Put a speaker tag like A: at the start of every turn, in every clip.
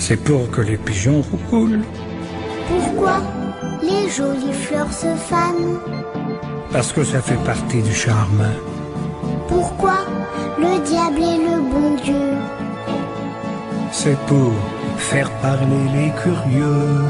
A: C'est pour que les pigeons roulent.
B: Pourquoi les jolies fleurs se fanent
A: Parce que ça fait partie du charme.
B: Pourquoi le diable est le bon Dieu
A: C'est pour faire parler les curieux.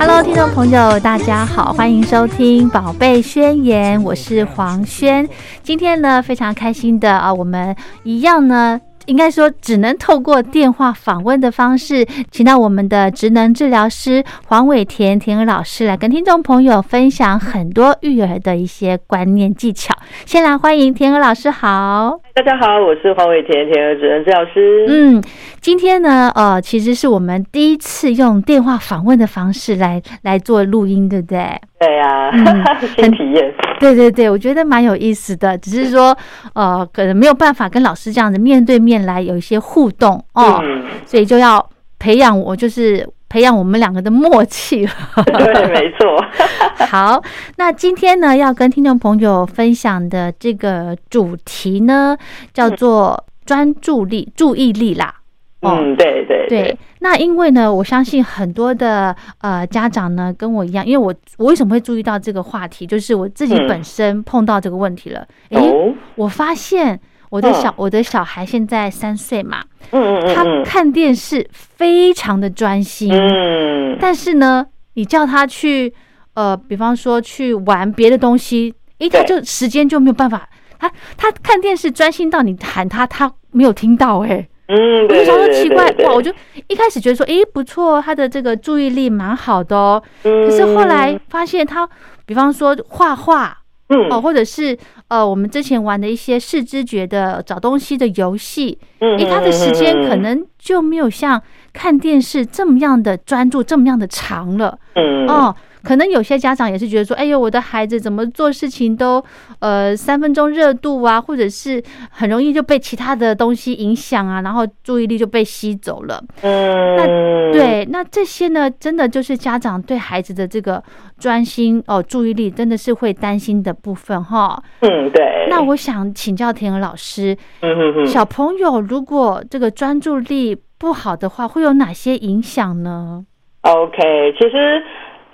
C: Hello，听众朋友，大家好，欢迎收听《宝贝宣言》，我是黄轩。今天呢，非常开心的啊，我们一样呢。 应该说，只能透过电话访问的方式，请到我们的职能治疗师黄伟田田老师来跟听众朋友分享很多育儿的一些观念技巧。先来欢迎田娥老师，好。
D: 大家好，我是黄伟田田儿主任治疗师。
C: 嗯，今天呢，呃，其实是我们第一次用电话访问的方式来来做录音，对不对？
D: 对呀、
C: 嗯
D: 新体验。
C: 对对对，我觉得蛮有意思的，只是说，呃，可能没有办法跟老师这样子面对面来有一些互动哦，
D: 嗯，
C: 所以就要培养我，就是培养我们两个的默契了。
D: 对，没错。
C: 好，那今天呢，要跟听众朋友分享的这个主题呢，叫做专注力、注意力啦。哦
D: 嗯，对对
C: 对，那因为呢，我相信很多的呃家长呢跟我一样，因为我我为什么会注意到这个话题，就是我自己
D: 嗯
C: 本身碰到这个问题了。诶，
D: 哦，
C: 我发现我的小、
D: 嗯
C: 我的小孩现在三岁嘛，
D: 嗯嗯
C: 他
D: 嗯。
C: 看电视非常的专心，
D: 嗯，
C: 但是呢，你叫他去呃，比方说去玩别的东西，诶，他就时间就没有办法。他他看电视专心到你喊他，他没有听到诶。
D: 嗯，
C: 我就想说奇怪哇，我就一开始觉得说，诶，不错，他的这个注意力蛮好的哦。
D: 嗯。
C: 可是后来发现他，比方说画画
D: 嗯
C: 哦，或者是呃，我们之前玩的一些视知觉的找东西的游戏，
D: 嗯
C: 诶，他的时间可能就没有像看电视这么样的专注，这么样的长了。
D: 嗯
C: 哦，可能有些家长也是觉得说，哎呦，我的孩子怎么做事情都呃三分钟热度啊，或者是很容易就被其他的东西影响啊，然后注意力就被吸走了。
D: 嗯，那
C: 对，那这些呢，真的就是家长对孩子的这个专心哦注意力，真的是会担心的部分哈。
D: 嗯对。
C: 那我想请教田儿老师，
D: 嗯哼哼，
C: 小朋友如果这个专注力不好的话，会有哪些影响呢
D: ？OK，其实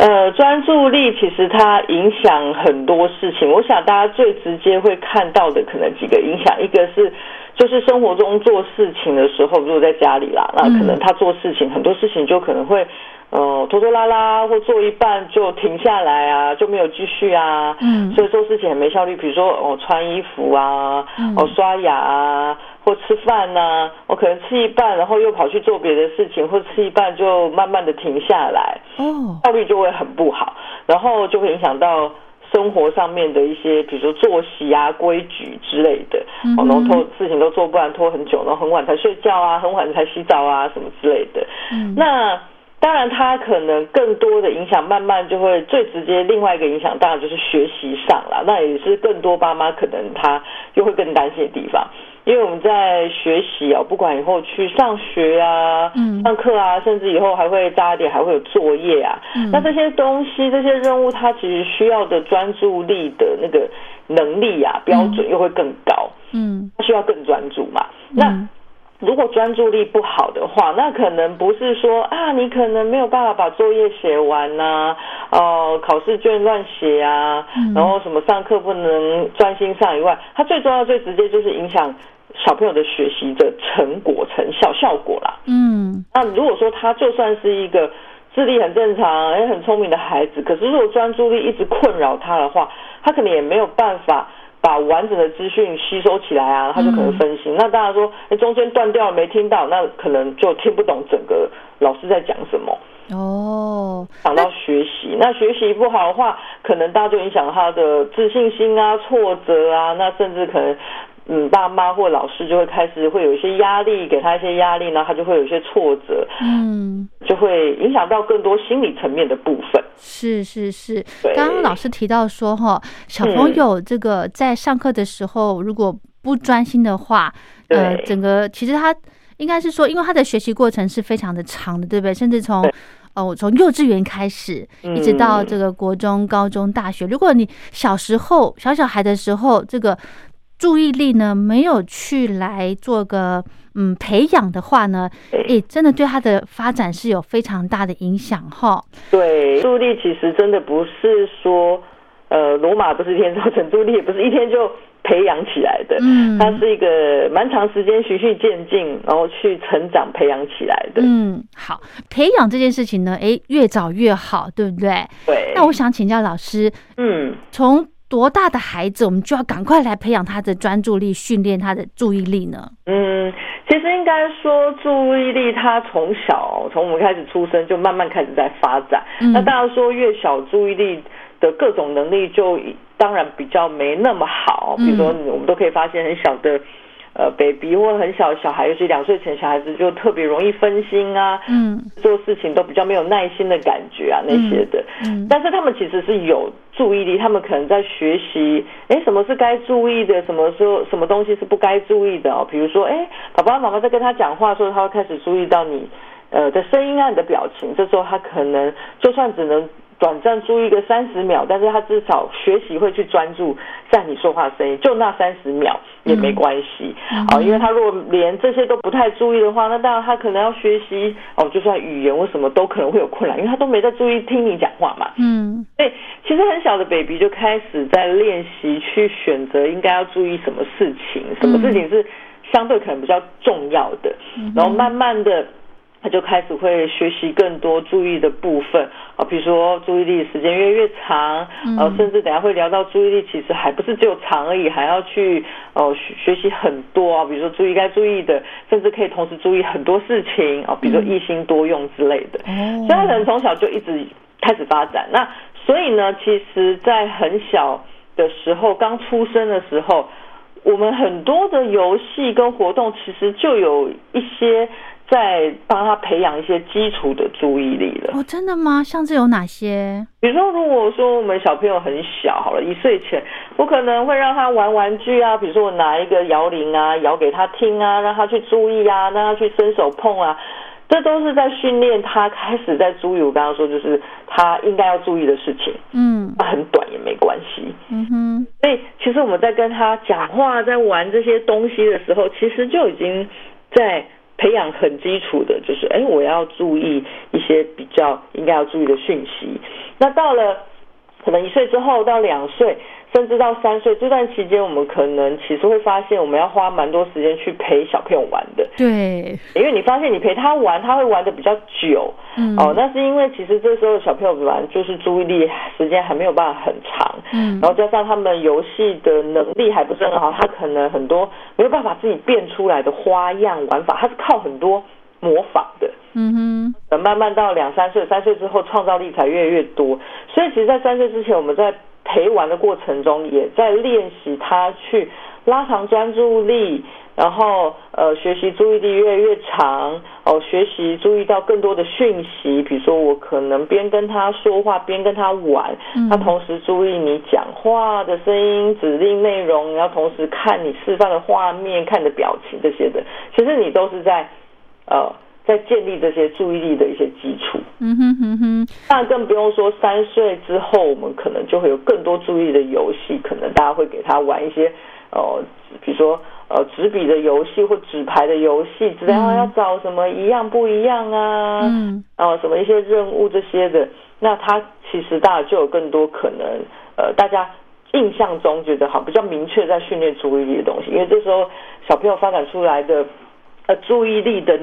D: 呃，专注力其实它影响很多事情。我想大家最直接会看到的可能几个影响，一个是就是生活中做事情的时候，如果在家里啦，那可能他做事情、很多事情就可能会。呃，拖拖拉拉或做一半就停下来啊，就没有继续啊，
C: 嗯
D: 所以做事情很没效率。比如说，哦，穿衣服啊，
C: 嗯
D: 哦，刷牙啊，或吃饭呐、我可能吃一半，然后又跑去做别的事情，或吃一半就慢慢的停下来，
C: 哦，
D: 效率就会很不好，然后就会影响到生活上面的一些，比如说作息啊、规矩之类的，然后拖事情都做不完，拖很久，然后很晚才睡觉啊，很晚才洗澡啊，什么之类的。
C: 嗯
D: 那当然，它可能更多的影响，慢慢就会最直接。另外一个影响，当然就是学习上了，那也是更多爸妈可能他又会更担心的地方。因为我们在学习啊，不管以后去上学啊、
C: 嗯。
D: 上课啊，甚至以后还会大一点，还会有作业啊。
C: 嗯。
D: 那这些东西、这些任务，它其实需要的专注力的那个能力啊，标准又会更高，
C: 嗯。
D: 它需要更专注嘛。那
C: 嗯
D: 如果专注力不好的话，那可能不是说啊，你可能没有办法把作业写完呐、哦、考试卷乱写啊，
C: 嗯
D: 然后什么上课不能专心上以外，它最重要、最直接就是影响小朋友的学习的成果、成效、效果啦。
C: 嗯
D: 那如果说他就算是一个智力很正常、也很聪明的孩子，可是如果专注力一直困扰他的话，他可能也没有办法把完整的资讯吸收起来啊，他就可能分心。那大家说，哎，中间断掉了没听到，那可能就听不懂整个老师在讲什么。
C: 哦，
D: 讲到学习，那学习不好的话，可能大家就影响他的自信心啊、挫折啊，那甚至可能，嗯，爸妈或老师就会开始会有一些压力，给他一些压力，然后他就会有一些挫折，
C: 嗯，
D: 就会影响到更多心理层面的部分。
C: 是是是。刚刚老师提到说，哈，小朋友这个在上课的时候，如果不专心的话，呃，整个其实他应该是说，因为他的学习过程是非常的长的，对不对？甚至从
D: 对
C: 呃，我从幼稚园开始，一直到
D: 嗯
C: 这个国中、高中、大学。如果你小时候小小孩的时候，这个注意力呢没有去来做个嗯培养的话呢，
D: 对
C: 诶，真的对他的发展是有非常大的影响哈。
D: 对，注意力其实真的不是说，呃，罗马不是一天造成，注意力也不是一天就培养起来的。
C: 嗯
D: 它是一个蛮长时间循序渐进，然后去成长培养起来的。
C: 嗯，好，培养这件事情呢，诶，越早越好，对不对？
D: 对，
C: 那我想请教老师，
D: 嗯。
C: 从多大的孩子，我们就要赶快来培养他的专注力，训练他的注意力呢？
D: 嗯，其实应该说注意力，它从小从我们开始出生就慢慢开始在发展。
C: 嗯
D: 那大家说越小注意力的各种能力就当然比较没那么好，比如说我们都可以发现很小的。呃，baby 或很小小孩，尤其两岁前小孩子就特别容易分心啊，
C: 嗯
D: 做事情都比较没有耐心的感觉啊，那些的。
C: 嗯
D: 但是他们其实是有注意力，他们可能在学习，哎，什么是该注意的，什么时候什么东西是不该注意的哦。比如说，哎，爸爸妈妈在跟他讲话的时候，他会开始注意到你呃的声音啊、你的表情，这时候他可能就算只能。短暂注意个三十秒，但是他至少学习会去专注在你说话的声音，就那三十秒也没关系。啊、因为他如果连这些都不太注意的话，那当然他可能要学习哦，就算语言或什么都可能会有困难，因为他都没在注意听你讲话嘛。
C: 嗯。
D: 所以其实很小的 baby 就开始在练习去选择应该要注意什么事情，什么事情是相对可能比较重要的，然后慢慢的。他就开始会学习更多注意的部分啊，比如说注意力时间越来越长，呃，甚至等下会聊到注意力其实还不是只有长而已，还要去呃学学习很多啊，比如说注意该注意的，甚至可以同时注意很多事情啊，比如说一心多用之类的。
C: 哦
D: 所以他可能从小就一直开始发展。那所以呢，其实，在很小的时候，刚出生的时候，我们很多的游戏跟活动，其实就有一些在帮他培养一些基础的注意力了。
C: 哦，真的吗？像这有哪些？
D: 比如说，如果说我们小朋友很小，好了，一岁前，我可能会让他玩玩具啊，比如说我拿一个摇铃啊，摇给他听啊，让他去注意啊，让他去伸手碰啊，这都是在训练他开始在注意。我刚刚说，就是他应该要注意的事情，
C: 嗯
D: 那很短也没关系。
C: 嗯哼，
D: 所以，其实我们在跟他讲话、在玩这些东西的时候，其实就已经在培养很基础的，就是哎，我要注意一些比较应该要注意的讯息。那到了可能一岁之后到两岁，甚至到三岁这段期间，我们可能其实会发现，我们要花蛮多时间去陪小朋友玩的，
C: 对，
D: 因为你发现你陪他玩，他会玩的比较久。
C: 嗯
D: 哦，那是因为其实这时候小朋友玩就是注意力时间还没有办法很长，
C: 嗯
D: 然后加上他们游戏的能力还不是很好，他可能很多没有办法自己变出来的花样玩法，他是靠很多模仿的。
C: 嗯哼，
D: 等慢慢到两三岁，三岁之后创造力才越来越多。所以其实，在三岁之前，我们在陪玩的过程中，也在练习他去拉长专注力，然后呃学习注意力越来越长，哦、学习注意到更多的讯息，比如说我可能边跟他说话边跟他玩，他同时注意你讲话的声音、指令内容，然后同时看你示范的画面、看你的表情这些的，其实你都是在呃。在建立这些注意力的一些基础，
C: 嗯哼哼哼，
D: 当然更不用说三岁之后，我们可能就会有更多注意力的游戏，可能大家会给他玩一些呃，比如说呃纸笔的游戏或纸牌的游戏之类，然后要找什么一样不一样啊，
C: 嗯。
D: 然后什么一些任务这些的，那他其实大家就有更多可能呃，大家印象中觉得好比较明确在训练注意力的东西，因为这时候小朋友发展出来的呃注意力的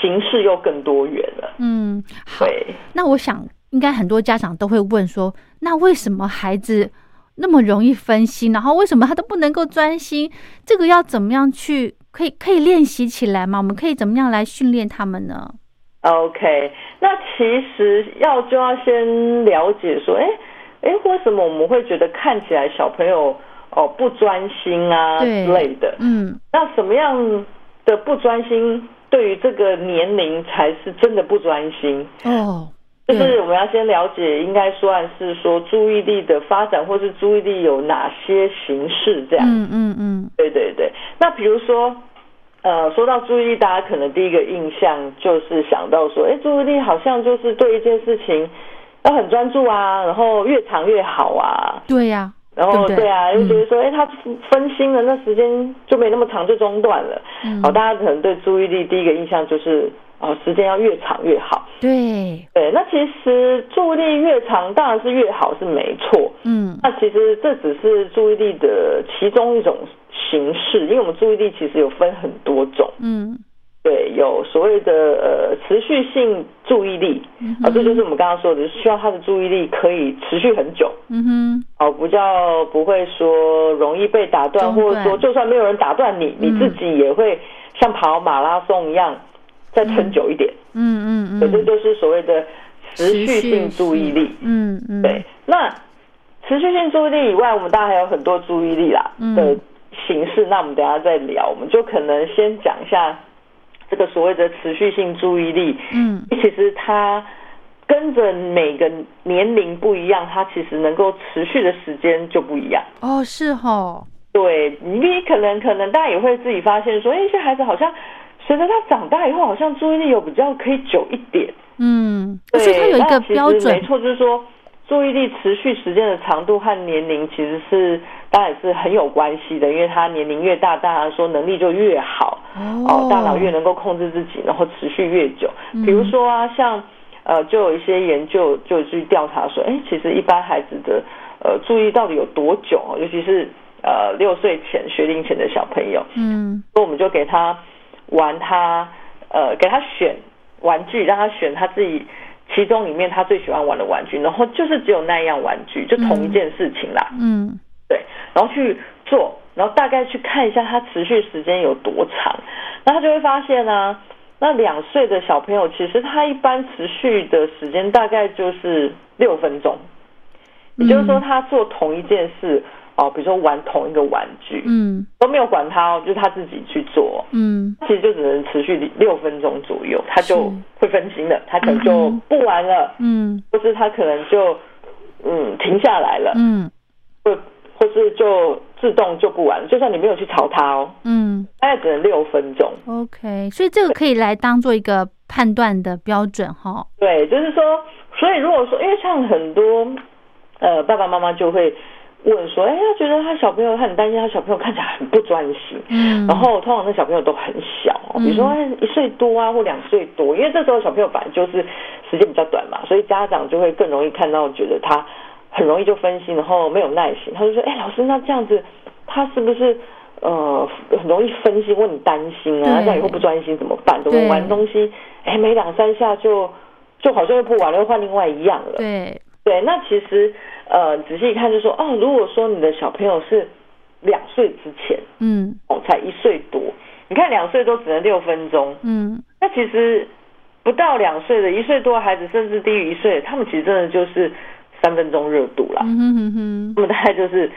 D: 形式又更多元了。
C: 嗯，好。
D: 对，
C: 那我想，应该很多家长都会问说，那为什么孩子那么容易分心，然后为什么他都不能够专心？这个要怎么样去可以可以练习起来吗？我们可以怎么样来训练他们呢
D: ？OK，那其实要就要先了解说，哎哎，为什么我们会觉得看起来小朋友哦不专心啊之类的？
C: 嗯
D: 那什么样的不专心，对于这个年龄才是真的不专心？
C: 哦，
D: 就是我们要先了解，应该算是说注意力的发展，或是注意力有哪些形式这样。
C: 嗯嗯嗯，
D: 对对对，那比如说，呃，说到注意力，大家可能第一个印象就是想到说，哎，注意力好像就是对一件事情要很专注啊，然后越长越好啊，
C: 对呀、
D: 然后
C: 对
D: 啊，又
C: 嗯
D: 觉得说，哎、他分心了，那时间就没那么长，就中断了。
C: 嗯
D: 好，大家可能对注意力第一个印象就是，哦，时间要越长越好。
C: 对，
D: 对，那其实注意力越长当然是越好，是没错。
C: 嗯
D: 那其实这只是注意力的其中一种形式，因为我们注意力其实有分很多种。
C: 嗯
D: 对，有所谓的呃持续性注意力，
C: 嗯
D: 啊，这就是我们刚刚说的，需要他的注意力可以持续很久。
C: 嗯哼，
D: 哦，不叫不会说容易被打断，或者说就算没有人打断你，你
C: 嗯
D: 自己也会像跑马拉松一样再撑久一点。
C: 嗯。嗯
D: 对，这
C: 嗯，
D: 就是所谓的持续性注意力。
C: 嗯嗯，
D: 对，那持续性注意力以外，我们当然还有很多注意力啦
C: 嗯。
D: 的形式。那我们等下再聊，我们就可能先讲一下这个所谓的持续性注意力。
C: 嗯
D: 其实它跟着每个年龄不一样，它其实能够持续的时间就不一样。
C: 哦是哦，
D: 对你可能可能大家也会自己发现说，哎，一些孩子好像随着他长大以后，好像注意力有比较可以久一点。
C: 嗯，
D: 对，
C: 所以它有一个标准
D: 没，错，就是说注意力持续时间的长度和年龄其实是当然是很有关系的，因为他年龄越大，当然说能力就越好，
C: 哦。
D: 大脑越能够控制自己，然后持续越久。
C: 嗯。
D: 比如说啊，像呃，就有一些研究就去调查说，哎，其实一般孩子的呃注意到底有多久哦，尤其是呃六岁前学龄前的小朋友，
C: 嗯。
D: 所以我们就给他玩他呃给他选玩具，让他选他自己其中里面他最喜欢玩的玩具，然后就是只有那样玩具，就同一件事情啦，
C: 嗯。
D: 对，然后去做，然后大概去看一下它持续时间有多长，那他就会发现呢、那两岁的小朋友其实他一般持续的时间大概就是六分钟，也就是说他做同一件事哦，比如说玩同一个玩具，
C: 嗯。
D: 都没有管他哦，就是他自己去做，
C: 嗯。
D: 其实就只能持续六分钟左右，他就会分心了，他可能就
C: 嗯。
D: 不玩了，
C: 嗯。
D: 或是他可能就嗯停下来了，
C: 嗯。
D: 或或是就自动就不玩了，就算你没有去吵他哦，
C: 嗯。
D: 大概只能六分钟。
C: ，OK，所以这个可以来当做一个判断的标准哈。
D: 对，就是说，所以如果说，因为像很多呃爸爸妈妈就会问说，哎，他觉得他小朋友，他很担心他小朋友看起来很不专心，
C: 嗯
D: 然后通常那小朋友都很小、哦，比如说哎一岁多啊或两岁多，因为这时候小朋友本来就是时间比较短嘛，所以家长就会更容易看到，觉得他很容易就分心，然后没有耐心，他就说，哎，老师，那这样子他是不是？呃，很容易分心，或很担心啊，这样以后不专心怎么办？怎么玩东西？哎，没两三下就就好像又不玩了，又换另外一样了。
C: 对，
D: 对，那其实呃，仔细一看就说，哦，如果说你的小朋友是两岁之前，
C: 嗯。
D: 哦，才一岁多，你看两岁都只能六分钟，
C: 嗯。
D: 那其实不到两岁的一岁多的孩子，甚至低于一岁，他们其实真的就是三分钟热度啦。
C: 嗯哼哼哼，
D: 他们大概就是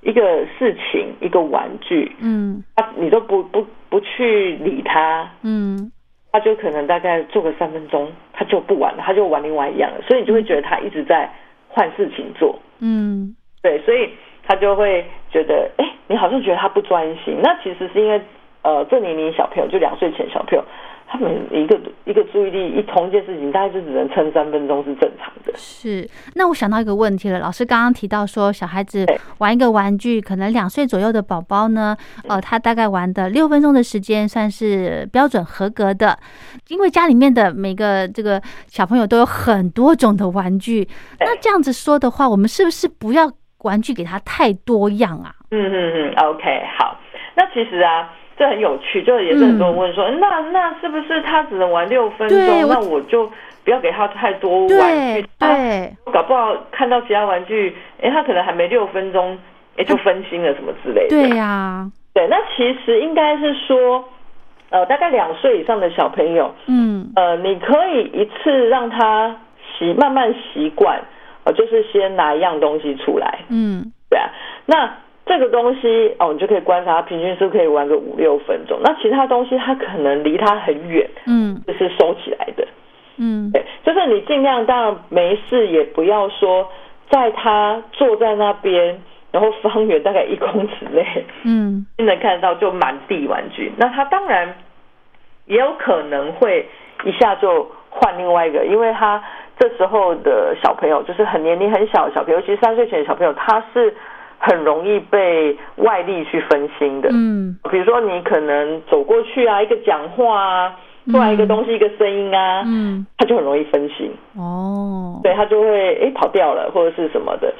D: 一个事情，一个玩具，
C: 嗯。
D: 他你都不不不去理他，
C: 嗯
D: 他就可能大概做个三分钟，他就不玩了，他就玩另外一样了，所以你就会觉得他一直在换事情做，
C: 嗯。
D: 对，所以他就会觉得，哎，你好像觉得他不专心，那其实是因为，呃，这年龄小朋友就两岁前小朋友，他们一个一个注意力一同一件事情，大概就只能撑三分钟是正常的。
C: 是。那我想到一个问题了，老师刚刚提到说，小孩子玩一个玩具，可能两岁左右的宝宝呢，呃，他大概玩的六分钟的时间算是标准合格的，因为家里面的每个这个小朋友都有很多种的玩具，那这样子说的话，我们是不是不要玩具给他太多样啊？
D: 嗯嗯嗯，OK，好。那其实啊，这很有趣，就也是很多人问说，那那是不是他只能玩六分钟？
C: 我
D: 那我就不要给他太多玩
C: 对
D: 具，他
C: 对，
D: 搞不好看到其他玩具，哎，他可能还没六分钟，哎，就分心了什么之类的。
C: 对呀，
D: 对，那其实应该是说，呃，大概两岁以上的小朋友，
C: 嗯。
D: 呃，你可以一次让他习慢慢习惯，呃，就是先拿一样东西出来，
C: 嗯。
D: 对啊，那这个东西哦，你就可以观察他平均是不是可以玩个五六分钟，那其他东西他可能离他很远，
C: 嗯。
D: 就是收起来的，
C: 嗯。
D: 对，就是你尽量当然没事，也不要说在他坐在那边，然后方圆大概一公尺内。
C: 嗯。
D: 能看得到就满地玩具，那他当然也有可能会一下就换另外一个，因为他这时候的小朋友就是很年龄很小的小朋友，尤其是三岁前的小朋友，他是很容易被外力去分心的。
C: 嗯。
D: 比如说你可能走过去啊，一个讲话啊，突然一个东西一个声音啊，
C: 嗯，
D: 他就很容易分心。
C: 哦，
D: 对他就会诶跑掉了或者是什么的。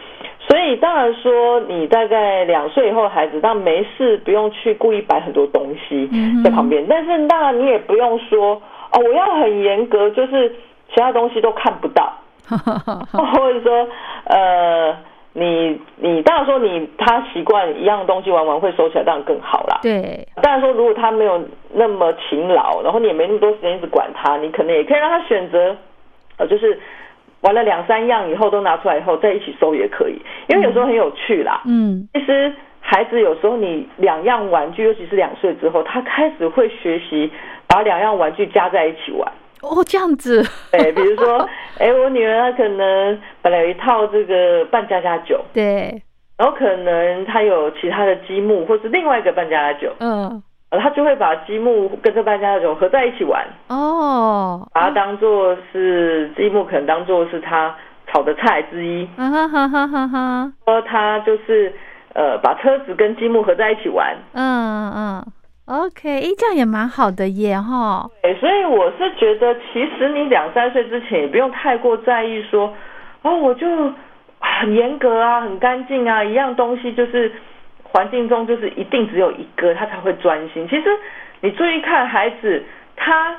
D: 所以当然说，你大概两岁以后的孩子，当然没事不用去故意摆很多东西在旁边，但是当然你也不用说哦，我要很严格，就是其他东西都看不到，或者说呃，你你当然说你他习惯一样东西玩完会收起来，当然更好啦。
C: 对，
D: 当然说，如果他没有那么勤劳，然后你也没那么多时间一直管他，你可能也可以让他选择，呃，就是玩了两三样以后都拿出来以后再一起收也可以，因为有时候很有趣啦。
C: 嗯
D: 其实孩子有时候你两样玩具，尤其是两岁之后，他开始会学习把两样玩具加在一起玩。
C: 哦，这样子，
D: 对，比如说，哎，我女儿她可能本来有一套这个半家家酒，
C: 对，
D: 然后可能她有其他的积木，或是另外一个半家家酒，
C: 嗯，
D: 呃，她就会把积木跟这半家家酒合在一起玩。
C: 哦，
D: 把它当做是积木，可能当做是她炒的菜之一。
C: 啊哈哈哈哈哈，
D: 说她就是呃把车子跟积木合在一起玩。
C: 嗯嗯，OK，诶，这样也蛮好的耶，哈，
D: 对，所以我是觉得，其实你两三岁之前也不用太过在意说，哦，我就很严格啊，很干净啊，一样东西就是环境中就是一定只有一个，他才会专心。其实你注意看孩子，他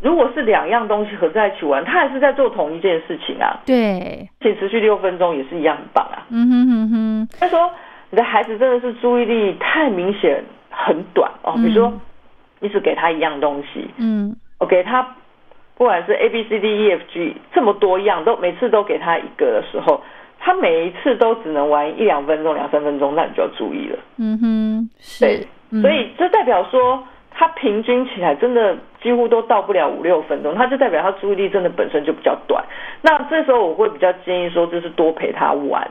D: 如果是两样东西合在一起玩，他还是在做同一件事情啊，
C: 对，
D: 且持续六分钟也是一样很棒啊。
C: 嗯哼哼哼，
D: 他说你的孩子真的是注意力太明显很短哦，比如说
C: 嗯
D: 你只给他一样东西，
C: 嗯。
D: 我给他不管是 A B C D E F G 这么多样，都每次都给他一个的时候，他每一次都只能玩一两分钟、两三分钟，那你就要注意了。
C: 嗯哼，
D: 对
C: 是，，嗯。
D: 所以这代表说他平均起来真的几乎都到不了五六分钟，他就代表他注意力真的本身就比较短。那这时候我会比较建议说，就是多陪他玩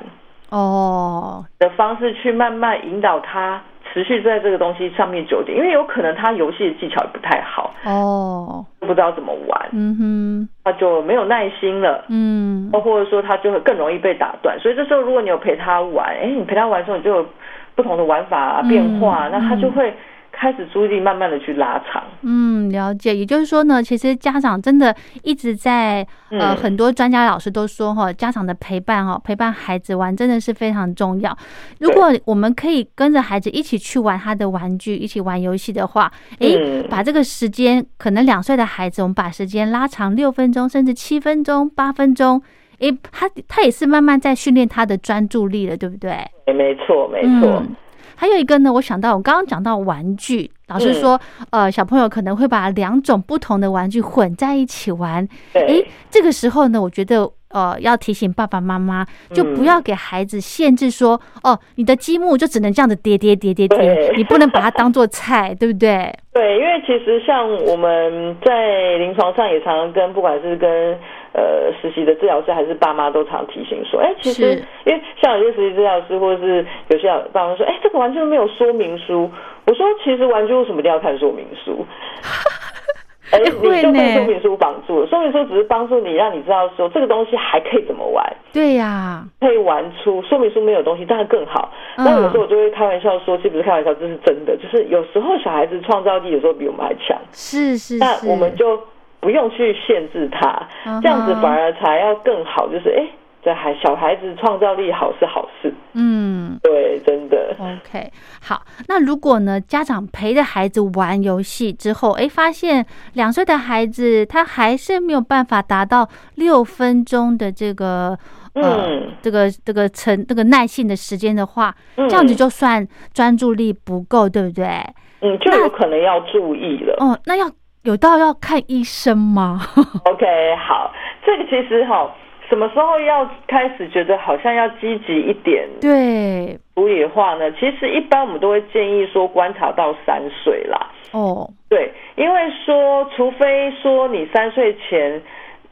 C: 哦，
D: 的方式去慢慢引导他持续在这个东西上面久点，因为有可能他游戏的技巧也不太好，
C: 哦，
D: 不知道怎么玩，
C: 嗯哼，
D: 他就没有耐心了。
C: 嗯。
D: 或者说他就会更容易被打断，所以这时候如果你有陪他玩，哎，你陪他玩的时候，你就有不同的玩法变化，那他就
C: 嗯
D: 会开始注意力慢慢的去拉长。
C: 嗯，了解。也就是说呢，其实家长真的一直在呃，
D: 嗯
C: 很多专家老师都说哈，家长的陪伴哈，陪伴孩子玩真的是非常重要。如果我们可以跟着孩子一起去玩他的玩具，一起玩游戏的话，诶，
D: 嗯
C: 把这个时间，可能两岁的孩子，我们把时间拉长六分钟，甚至七分钟、八分钟，诶，他他也是慢慢在训练他的专注力了，对不对？
D: 哎没错，没错。
C: 嗯还有一个呢，我想到我刚刚讲到玩具，老师说，
D: 嗯
C: 呃，小朋友可能会把两种不同的玩具混在一起玩。
D: 对
C: 诶，这个时候呢，我觉得呃，要提醒爸爸妈妈，就不要给孩子限制说，哦，你的积木就只能这样子叠叠叠叠叠，你不能把它当做菜，对不对？
D: 对，因为其实像我们在临床上也常常跟不管是跟呃实习的治疗师还是爸妈都常提醒说，哎，其实因为像有些实习治疗师或者是有些爸妈说，哎，这个玩具没有说明书。我说，其实玩具为什么一定要看说明书？哎，你就被说明书绑住了。说明书只是帮助你，让你知道说这个东西还可以怎么玩。
C: 对呀、
D: 可以玩出说明书没有东西，当然更好。
C: 嗯
D: 那有时候我就会开玩笑说，其实不是开玩笑，这是真的。就是有时候小孩子创造力有时候比我们还强，
C: 是是
D: 那，我们就不用去限制他这样子反而才要更好。就是哎，这孩小孩子创造力好是好事，
C: 嗯
D: 对，真的。
C: ，OK，好。那如果呢，家长陪着孩子玩游戏之后，哎，发现两岁的孩子他还是没有办法达到六分钟的这个呃、
D: 嗯
C: 这个这个成这个耐性的时间的话，
D: 嗯
C: 这样子就算专注力不够，对不对？
D: 嗯，就有可能要注意了。
C: 哦，那要有到要看医生吗？
D: OK，好，这个其实哈，什么时候要开始觉得好像要积极一点
C: 对，
D: 处理的话呢？其实一般我们都会建议说观察到三岁啦。
C: 哦，
D: 对，因为说，除非说你三岁前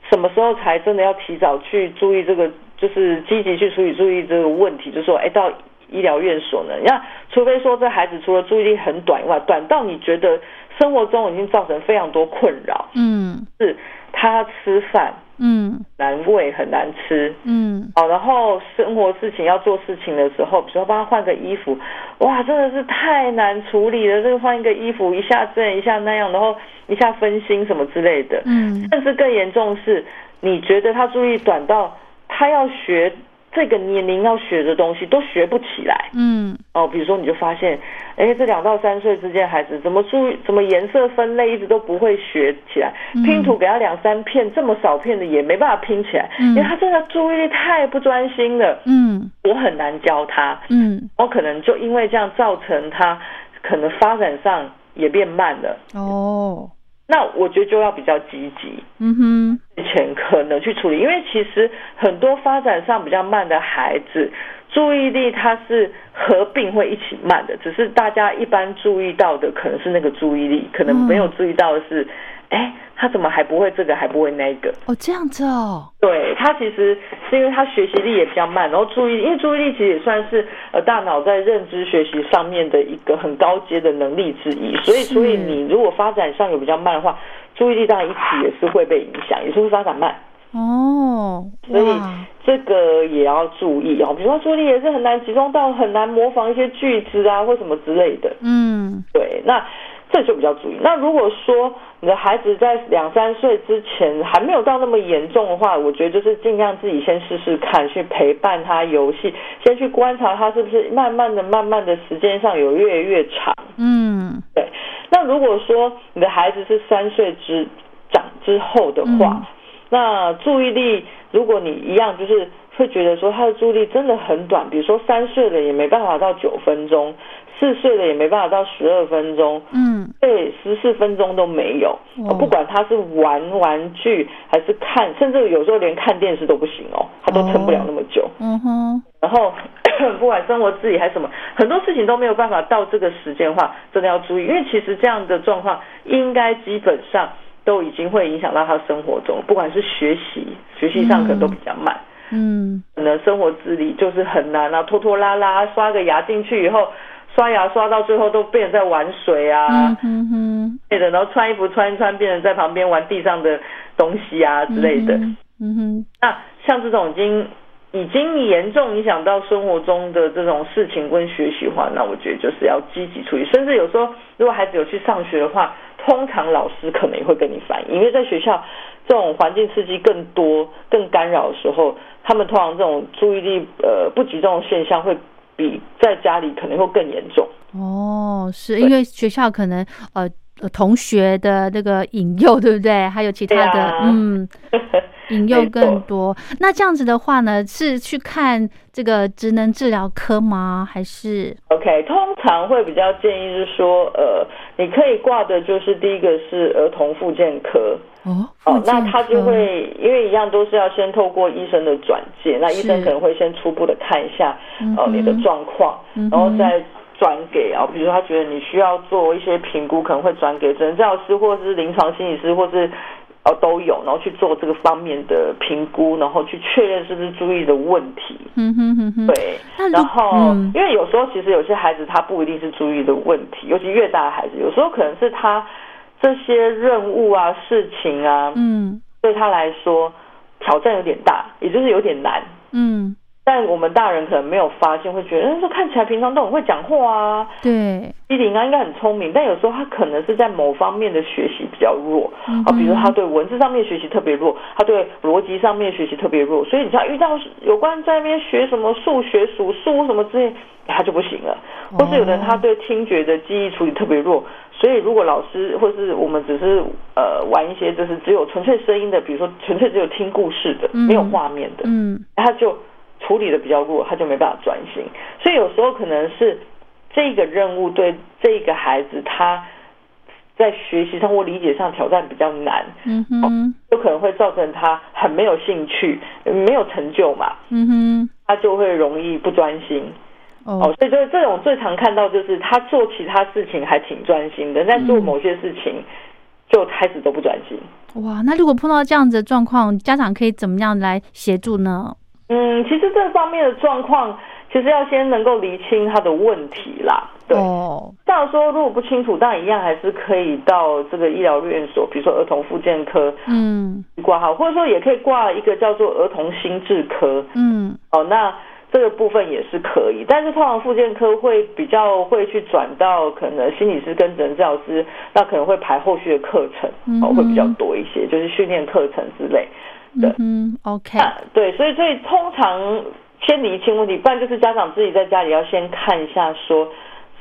D: 什么时候才真的要提早去注意这个，就是积极去处理注意这个问题，就说，哎，到医疗院所呢，那除非说这孩子除了注意力很短以外，短到你觉得生活中已经造成非常多困扰，
C: 嗯
D: 是他吃饭
C: 嗯
D: 难喂很难吃，
C: 嗯，
D: 好，然后生活事情要做事情的时候，比如说帮他换个衣服，哇，真的是太难处理了。这个换一个衣服，一下这样一下那样，然后一下分心什么之类的。
C: 嗯
D: 甚至更严重是，你觉得他注意力短到他要学这个年龄要学的东西都学不起来。
C: 嗯。
D: 哦，比如说你就发现，哎，这两到三岁之间的孩子怎么注意怎么颜色分类一直都不会学起来，拼图给他两三片这么少片的也没办法拼起来，
C: 嗯。
D: 因为他真的注意力太不专心了，
C: 嗯。
D: 我很难教他，
C: 嗯，
D: 然后可能就因为这样造成他可能发展上也变慢了，
C: 哦，
D: 那我觉得就要比较积极。
C: 嗯哼，
D: 以前可能去处理，因为其实很多发展上比较慢的孩子，注意力它是合并会一起慢的，只是大家一般注意到的可能是那个注意力，可能没有注意到的是，哎、他怎么还不会这个，还不会那个？
C: 哦，这样子哦，
D: 对他其实是因为他学习力也比较慢，然后注意，因为注意力其实也算是呃大脑在认知学习上面的一个很高阶的能力之一，所以所以你如果发展上有比较慢的话，注意力当然一起也是会被影响，也是会发展慢。
C: 哦，
D: 所以，这个也要注意哦。比如说注意力也是很难集中到很难模仿一些句子啊或什么之类的。
C: 嗯
D: 对，那这就比较注意。那如果说你的孩子在两三岁之前还没有到那么严重的话，我觉得就是尽量自己先试试看，去陪伴他游戏，先去观察他是不是慢慢的、慢慢的时间上有越来越长。
C: 嗯
D: 对，那如果说你的孩子是三岁之长之后的话，
C: 嗯
D: 那注意力，如果你一样就是会觉得说他的注意力真的很短，比如说三岁了也没办法到九分钟，四岁了也没办法到十二分钟，
C: 嗯
D: 对，十四分钟都没有。
C: 哦
D: 不管他是玩玩具还是看，甚至有时候连看电视都不行哦，他都撑不了那么久。
C: 嗯哼，
D: 然后 不管生活自理还是什么，很多事情都没有办法到这个时间的话，真的要注意，因为其实这样的状况应该基本上都已经会影响到他生活中，不管是学习，学习上可能都比较慢，
C: 嗯
D: 可能生活自理就是很难啊，拖拖拉拉，刷个牙进去以后。刷牙刷到最后都变成在玩水啊，
C: 嗯哼哼
D: 类的，然后穿衣服穿一穿，变成在旁边玩地上的东西啊之类的。
C: 嗯哼
D: 那像这种已经已经严重影响到生活中的这种事情跟学习的话，那我觉得就是要积极处理。甚至有时候，如果孩子有去上学的话，通常老师可能也会跟你反映，因为在学校这种环境刺激更多、更干扰的时候，他们通常这种注意力呃不集中的现象会比在家里可能会更严重。
C: 哦，是因为学校可能呃呃同学的那个引诱，对不对？还有其他的，
D: 啊
C: 嗯，引诱更多。那这样子的话呢，是去看这个职能治疗科吗？还是
D: OK，通常会比较建议是说，呃，你可以挂的就是第一个是儿童复健科，
C: 哦？
D: 哦那他就
C: 科。
D: 会因为一样都是要先透过医生的转介，那医生可能会先初步的看一下
C: 哦
D: 呃你的状况，
C: 嗯
D: 然后再转给啊，比如说他觉得你需要做一些评估，可能会转给职能治疗师或是临床心理师，或是呃都有，然后去做这个方面的评估，然后去确认是不是注意的问题。
C: 嗯哼哼哼，
D: 对，
C: 那
D: 然后、
C: 嗯
D: 因为有时候其实有些孩子他不一定是注意的问题，尤其越大的孩子，有时候可能是他这些任务啊、事情啊，
C: 嗯
D: 对他来说挑战有点大，也就是有点难。
C: 嗯
D: 但我们大人可能没有发现，会觉得，嗯，这看起来平常都很会讲话啊，
C: 对，
D: 依林啊应该很聪明，但有时候他可能是在某方面的学习比较弱。
C: 嗯
D: 啊，比如他对文字上面学习特别弱，他对逻辑上面学习特别弱，所以你像遇到有关在那边学什么数学、数数什么之类，他就不行了。或是有的人他对听觉的记忆处理特别弱，所以如果老师或是我们只是呃玩一些就是只有纯粹声音的，比如说纯粹只有听故事的，
C: 嗯。
D: 没有画面的，
C: 嗯。
D: 他就处理的比较弱，他就没办法专心。所以有时候可能是这个任务对这个孩子他在学习上或理解上挑战比较难，
C: 嗯哼
D: 就可能会造成他很没有兴趣，没有成就嘛，
C: 嗯哼，
D: 他就会容易不专心。哦
C: 哦，，
D: 所以就是这种最常看到，就是他做其他事情还挺专心的，但做
C: 嗯
D: 某些事情就开始都不专心。
C: 哇，那如果碰到这样子的状况，家长可以怎么样来协助呢？
D: 嗯，其实这方面的状况，其实要先能够厘清他的问题啦。对，
C: 哦，
D: 当然说如果不清楚，当然一样还是可以到这个医疗院所，比如说儿童复健科
C: 嗯
D: 挂号，或者说也可以挂一个叫做儿童心智科。
C: 嗯
D: 哦，那这个部分也是可以，但是通常复健科会比较会去转到可能心理师跟诊疗师，那可能会排后续的课程，哦，
C: 嗯
D: 会比较多一些，就是训练课程之类。对
C: 嗯，OK，
D: 那对，所以所以通常先理清问题，不然就是家长自己在家里要先看一下说。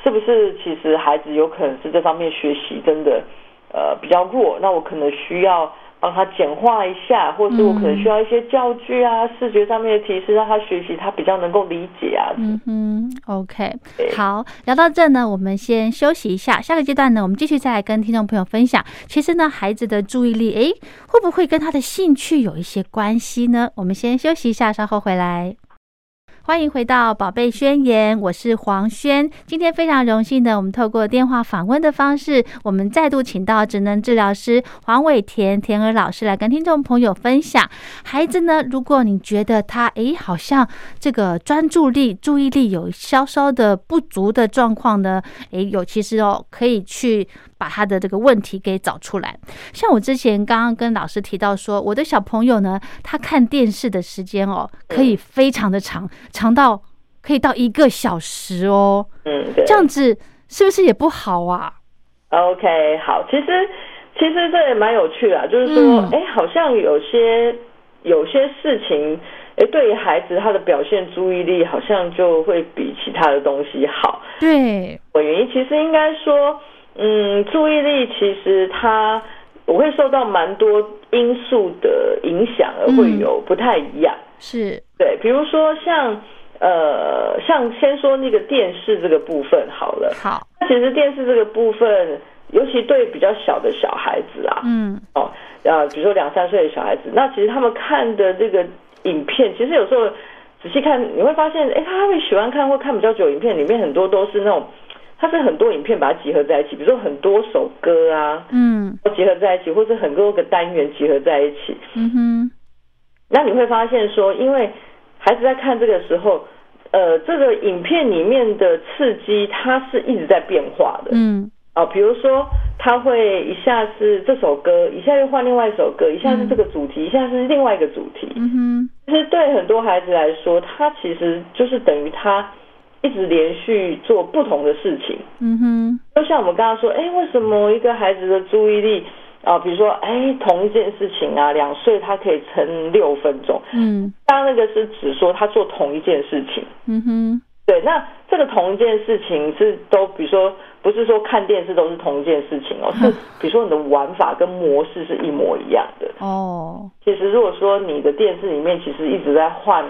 D: 是不是其实孩子有可能是这方面学习真的呃比较弱？那我可能需要帮他简化一下，或是我可能需要一些教具啊、视觉上面的提示，让他学习他比较能够理解啊。
C: 嗯哼，OK，好，聊到这呢，我们先休息一下。下个阶段呢，我们继续再来跟听众朋友分享。其实呢，孩子的注意力，诶，会不会跟他的兴趣有一些关系呢？我们先休息一下，稍后回来。欢迎回到《宝贝宣言》，我是黄轩。今天非常荣幸的，我们透过电话访问的方式，我们再度请到职能治疗师黄伟田田儿老师来跟听众朋友分享。孩子呢，如果你觉得他诶好像这个专注力、注意力有稍稍的不足的状况呢，诶，有其实哦可以去把他的这个问题给找出来。像我之前刚刚跟老师提到说，我的小朋友呢，他看电视的时间哦，可以非常的长，长到可以到一个小时哦。
D: 嗯，对。
C: 这样子是不是也不好啊
D: ？OK，好，其实其实这也蛮有趣啊，就是说，
C: 嗯
D: 哎、好像有些有些事情，哎，对于孩子他的表现注意力好像就会比其他的东西好。
C: 对，
D: 我原因其实应该说，嗯，注意力其实它我会受到蛮多因素的影响，而会有不太一样。
C: 是，
D: 对，比如说像呃，像先说那个电视这个部分好了。
C: 好，那
D: 其实电视这个部分，尤其对比较小的小孩子啊，
C: 嗯
D: 哦，呃，比如说两三岁的小孩子，那其实他们看的这个影片，其实有时候仔细看，你会发现，哎，他会喜欢看或看比较久影片，里面很多都是那种，它是很多影片把它集合在一起，比如说很多首歌啊，
C: 嗯。
D: 结合在一起，或者很多个单元集合在一起，
C: 嗯哼，
D: 那你会发现说，因为孩子在看这个时候，呃，这个影片里面的刺激，它是一直在变化的。
C: 嗯。
D: 啊，比如说他会一下是这首歌，一下又换另外一首歌，一下是这个主题，一下是另外一个主题。
C: 嗯哼，
D: 其实对很多孩子来说，他其实就是等于他一直连续做不同的事情。
C: 嗯哼，
D: 就像我们刚刚说，哎，为什么一个孩子的注意力啊，比如说，哎，同一件事情啊，两岁他可以撑六分钟。
C: 嗯
D: 刚刚那个是指说他做同一件事情。
C: 嗯哼，
D: 对，那这个同一件事情是都，比如说不是说看电视都是同一件事情哦，是比如说你的玩法跟模式是一模一样的。
C: 哦，
D: 其实如果说你的电视里面其实一直在换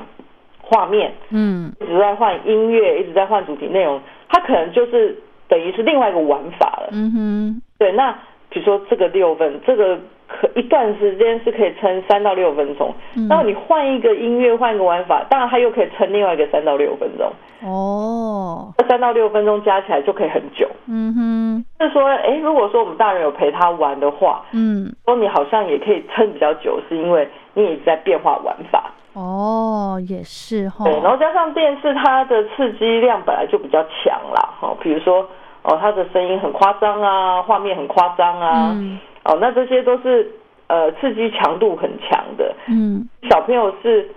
D: 画面，
C: 嗯
D: 一直在换音乐，一直在换主题内容，它可能就是等于是另外一个玩法了。
C: 嗯哼，
D: 对，那比如说这个六分，这个可一段时间是可以撑三到六分钟，
C: 嗯
D: 然后你换一个音乐，换一个玩法，当然它又可以撑另外一个三到六分钟。
C: 哦，
D: 这三到六分钟加起来就可以很久。
C: 嗯哼，
D: 就是说，哎，如果说我们大人有陪他玩的话，
C: 嗯，
D: 说你好像也可以撑比较久，是因为你也在变化玩法。
C: 哦，也是哈，
D: 对，然后加上电视它的刺激量本来就比较强啦，哈、比如说哦，它的声音很夸张啊，画面很夸张啊，
C: 嗯。
D: 哦，那这些都是呃刺激强度很强的，
C: 嗯。
D: 小朋友是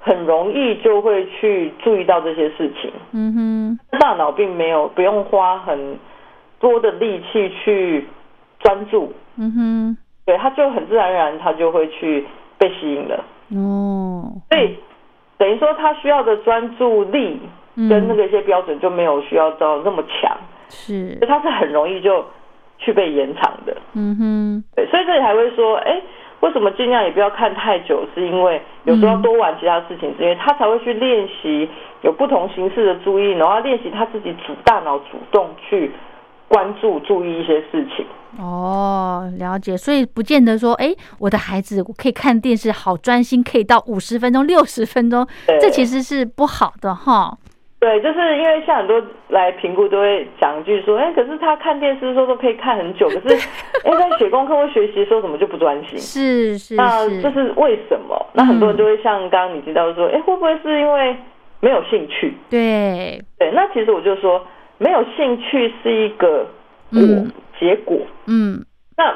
D: 很容易就会去注意到这些事情。
C: 嗯哼，
D: 大脑并没有不用花很多的力气去专注，
C: 嗯哼，
D: 对，他就很自然而然他就会去被吸引了。
C: 哦，
D: 所以等于说他需要的专注力
C: 嗯
D: 跟那个一些标准就没有需要到那么强，
C: 是
D: 所以，他是很容易就去被延长的。
C: 嗯哼，
D: 对，所以这里还会说，哎，为什么尽量也不要看太久？是因为有时候多玩其他事情，是因为他才会去练习有不同形式的注意，然后练习他自己主大脑主动去关注、注意一些事情。
C: 哦，了解，所以不见得说，哎，我的孩子我可以看电视好专心，可以到五十分钟、六十分钟，这其实是不好的哈。
D: 对，就是因为像很多来评估都会讲一句说，哎，可是他看电视的时候都可以看很久，可是 哎在写功课或学习的时候怎么就不专心？
C: 是是
D: 那，这是为什么？那很多人就会像刚刚你提到说，哎，会不会是因为没有兴趣？
C: 对，
D: 对，那其实我就说，没有兴趣是一个果、
C: 嗯
D: 结果。
C: 嗯
D: 那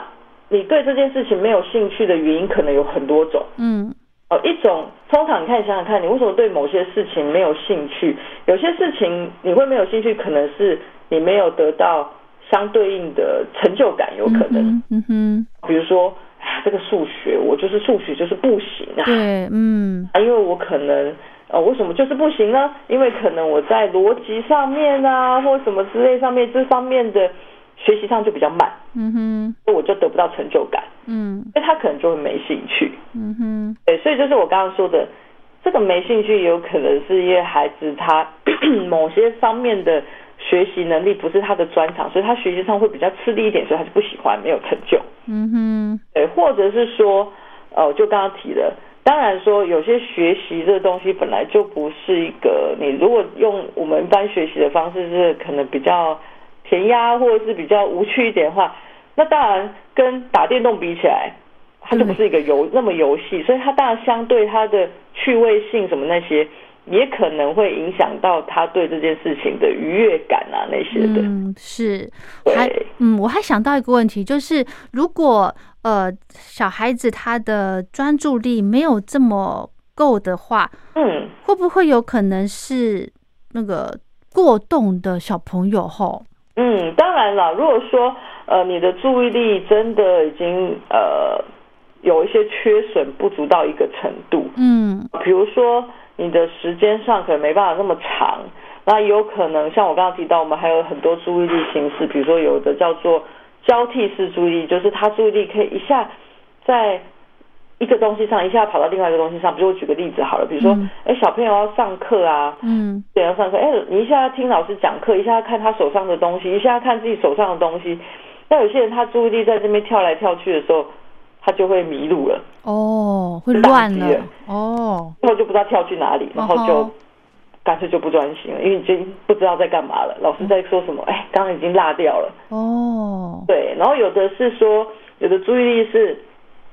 D: 你对这件事情没有兴趣的原因可能有很多种。
C: 嗯
D: 哦，一种通常你看，你想想看，你为什么对某些事情没有兴趣？有些事情你会没有兴趣，可能是你没有得到相对应的成就感，有可能。比如说，这个数学我就是数学就是不行啊，
C: 对，嗯
D: 啊，因为我可能呃，为什么就是不行呢？因为可能我在逻辑上面啊，或什么之类上面这方面的学习上就比较慢，
C: 嗯哼
D: 所以我就得不到成就感，
C: 嗯
D: 所以他可能就会没兴趣。
C: 嗯哼
D: 对，所以就是我刚刚说的，这个没兴趣有可能是因为孩子他 某些方面的学习能力不是他的专长，所以他学习上会比较吃力一点，所以他就不喜欢，没有成就。
C: 嗯哼
D: 对，或者是说，呃，就刚刚提的，当然说有些学习这东西本来就不是一个，你如果用我们一般学习的方式是可能比较填鸭或者是比较无趣一点的话，那当然跟打电动比起来，它就不是一个游那么游戏，所以它当然相对它的趣味性什么那些，也可能会影响到他对这件事情的愉悦感啊那些的。
C: 嗯，是，
D: 对
C: 还嗯，我还想到一个问题，就是如果呃小孩子他的专注力没有这么够的话，
D: 嗯，
C: 会不会有可能是那个过动的小朋友吼？
D: 嗯，当然了，如果说呃你的注意力真的已经呃有一些缺损不足到一个程度，
C: 嗯
D: 比如说你的时间上可能没办法那么长，那也有可能像我刚刚提到，我们还有很多注意力形式，比如说有的叫做交替式注意力，就是他注意力可以一下在一个东西上，一下跑到另外一个东西上。比如我举个例子好了，比如说
C: 嗯，
D: 哎、小朋友要上课啊，
C: 嗯
D: 对，要上课，哎，你一下要听老师讲课，一下要看他手上的东西，一下要看自己手上的东西。那有些人他注意力在这边跳来跳去的时候，他就会迷路了，
C: 哦，会乱了
D: 了
C: 哦，
D: 然后就不知道跳去哪里，然后就
C: 哦
D: 干脆就不专心了，因为已经不知道在干嘛了。老师在说什么？哎，刚刚已经落掉了。
C: 哦，
D: 对，然后有的是说，有的注意力是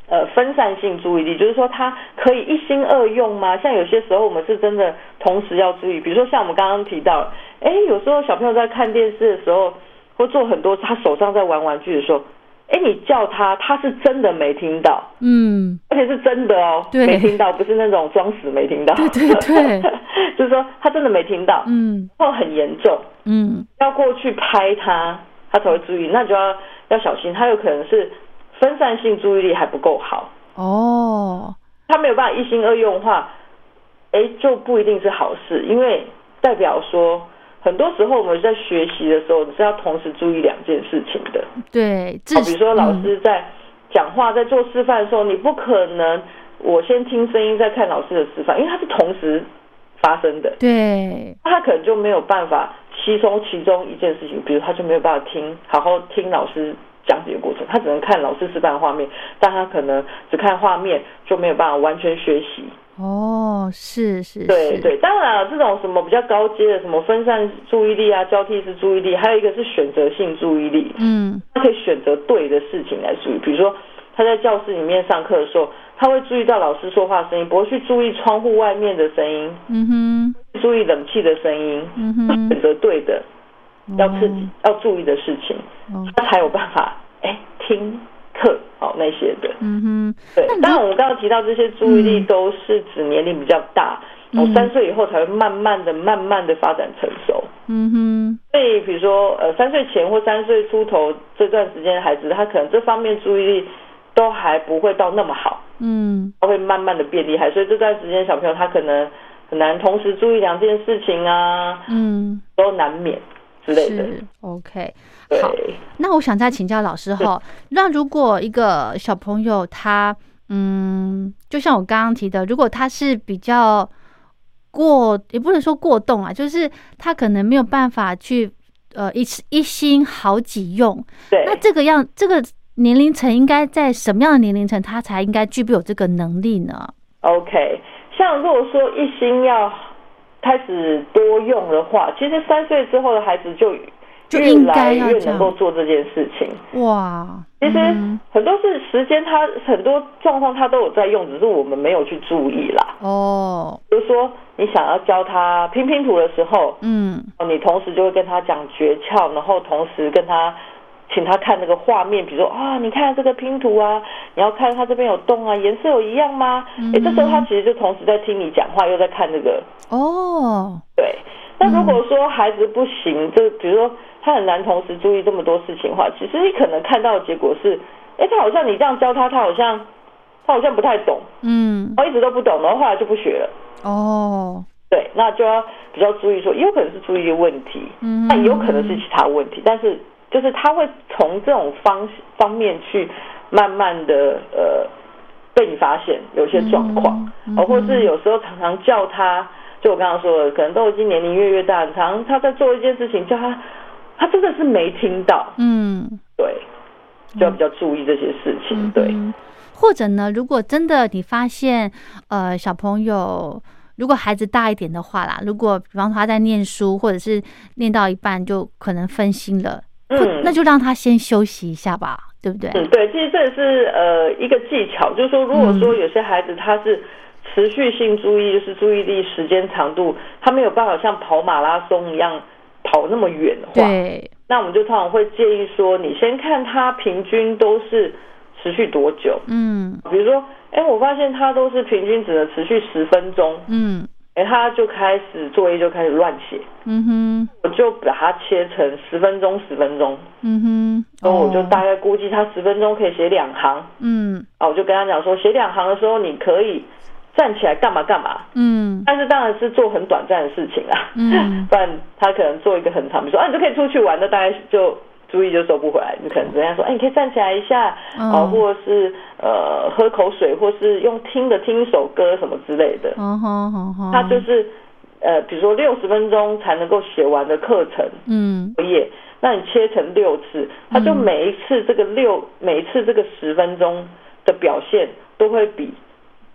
D: 呃分散性注意力，就是说他可以一心二用吗？像有些时候我们是真的同时要注意，比如说像我们刚刚提到，哎，有时候小朋友在看电视的时候，或做很多他手上在玩玩具的时候，哎，你叫他，他是真的没听到，
C: 嗯。
D: 而且是真的哦，
C: 对。
D: 没听到，不是那种装死没听到，
C: 对对对，
D: 就是说他真的没听到，
C: 嗯。
D: 然后很严重，
C: 嗯。
D: 要过去拍他，他才会注意，那就要要小心，他有可能是分散性注意力还不够好，
C: 哦，
D: 他没有办法一心二用的话，哎，就不一定是好事，因为代表说很多时候我们在学习的时候，你是要同时注意两件事情的。
C: 对，
D: 比如说老
C: 嗯
D: 师在讲话、在做示范的时候，你不可能我先听声音再看老师的示范，因为它是同时发生的，
C: 对，
D: 那他可能就没有办法吸收其中一件事情，比如他就没有办法听好好听老师讲解的过程，他只能看老师示范的画面，但他可能只看画面就没有办法完全学习。
C: 哦，是是是，
D: 对对，当然了，这种什么比较高阶的，什么分散注意力啊、交替式注意力，还有一个是选择性注意力，
C: 嗯。
D: 他可以选择对的事情来注意，比如说他在教室里面上课的时候，他会注意到老师说话声音，不会去注意窗户外面的声音，
C: 嗯哼
D: 注意冷气的声音，
C: 嗯哼
D: 选择对的，要刺激、要注意的事情，
C: 哦。
D: 他才有办法哎听课哦那些的。
C: 嗯哼，
D: 对当然我们刚刚提到这些注意力
C: 嗯
D: 都是指年龄比较大，哦
C: 嗯，
D: 三岁以后才会慢慢的、慢慢的发展成熟。
C: 嗯哼，
D: 所以，比如说，呃，三岁前或三岁出头这段时间的孩子，他可能这方面注意力都还不会到那么好，
C: 嗯
D: 他会慢慢的变厉害。所以这段时间小朋友他可能很难同时注意两件事情啊，
C: 嗯，
D: 都难免之类的。
C: OK。
D: 对，
C: 好那我想再请教老师哈，那如果一个小朋友他，嗯，就像我刚刚提的，如果他是比较过，也不能说过动啊，就是他可能没有办法去，呃，一次一心好几用。
D: 对，
C: 那这个样，这个年龄层应该在什么样的年龄层，他才应该具备有这个能力呢
D: ？OK，像如果说一心要开始多用的话，其实三岁之后的孩子就越
C: 就应该
D: 来越能够做这件事情。
C: 哇，
D: 其实
C: 嗯
D: 很多是时间，他很多状况他都有在用，只是我们没有去注意啦。
C: 哦，
D: 比如说，你想要教他拼拼图的时候，
C: 嗯
D: 哦你同时就会跟他讲诀窍，然后同时跟他请他看那个画面，比如说啊，你看这个拼图啊，你要看他这边有洞啊，颜色有一样吗？哎，这时候他其实就同时在听你讲话，又在看这个。
C: 哦，
D: 对，那如果说孩子不行，就比如说他很难同时注意这么多事情的话，其实你可能看到的结果是，哎，他好像你这样教他，他好像他好像不太懂，
C: 嗯。
D: 他一直都不懂，然后后来就不学了。
C: 哦，
D: 对，那就要比较注意说，也有可能是注意力问题，
C: 嗯
D: 那也有可能是其他问题，但是就是他会从这种方方面去慢慢的呃被你发现有些状况，
C: 嗯
D: 哦，或是有时候常常叫他，就我刚刚说的，可能都已经年龄越越大，常常他在做一件事情，叫他，他真的是没听到，
C: 嗯。
D: 对，就要比较注意这些事情，对。
C: 嗯或者呢，如果真的你发现，呃，小朋友如果孩子大一点的话啦，如果比方说他在念书，或者是念到一半就可能分心了，
D: 嗯
C: 那就让他先休息一下吧，对不对？
D: 嗯，对，其实这也是呃一个技巧，就是说，如果说有些孩子他是持续性注意，就是注意力时间长度，他没有办法像跑马拉松一样跑那么远的话，
C: 对，
D: 那我们就通常会建议说，你先看他平均都是持续多久，
C: 嗯。
D: 比如说，哎，我发现他都是平均只能持续十分钟，
C: 嗯。
D: 哎，他就开始作业就开始乱写，
C: 嗯哼。
D: 我就把它切成十分钟十分钟，
C: 嗯哼，
D: 然后我就
C: 哦
D: 大概估计他十分钟可以写两行。
C: 嗯。
D: 啊，我就跟他讲说，写两行的时候，你可以站起来干嘛干嘛，
C: 嗯。
D: 但是当然是做很短暂的事情啦，
C: 嗯。
D: 不然他可能做一个很长，比如说啊，你就可以出去玩，那大概就注意就收不回来，你可能人家说，哎，你可以站起来一下，
C: 嗯。
D: 啊，或者是呃喝口水，或是用听的听一首歌什么之类的，
C: 哦吼吼吼，
D: 他就是呃，比如说六十分钟才能够写完的课程
C: 嗯。
D: 作业，那你切成六次，他就每一次这个六，每一次这个十分钟的表现都会比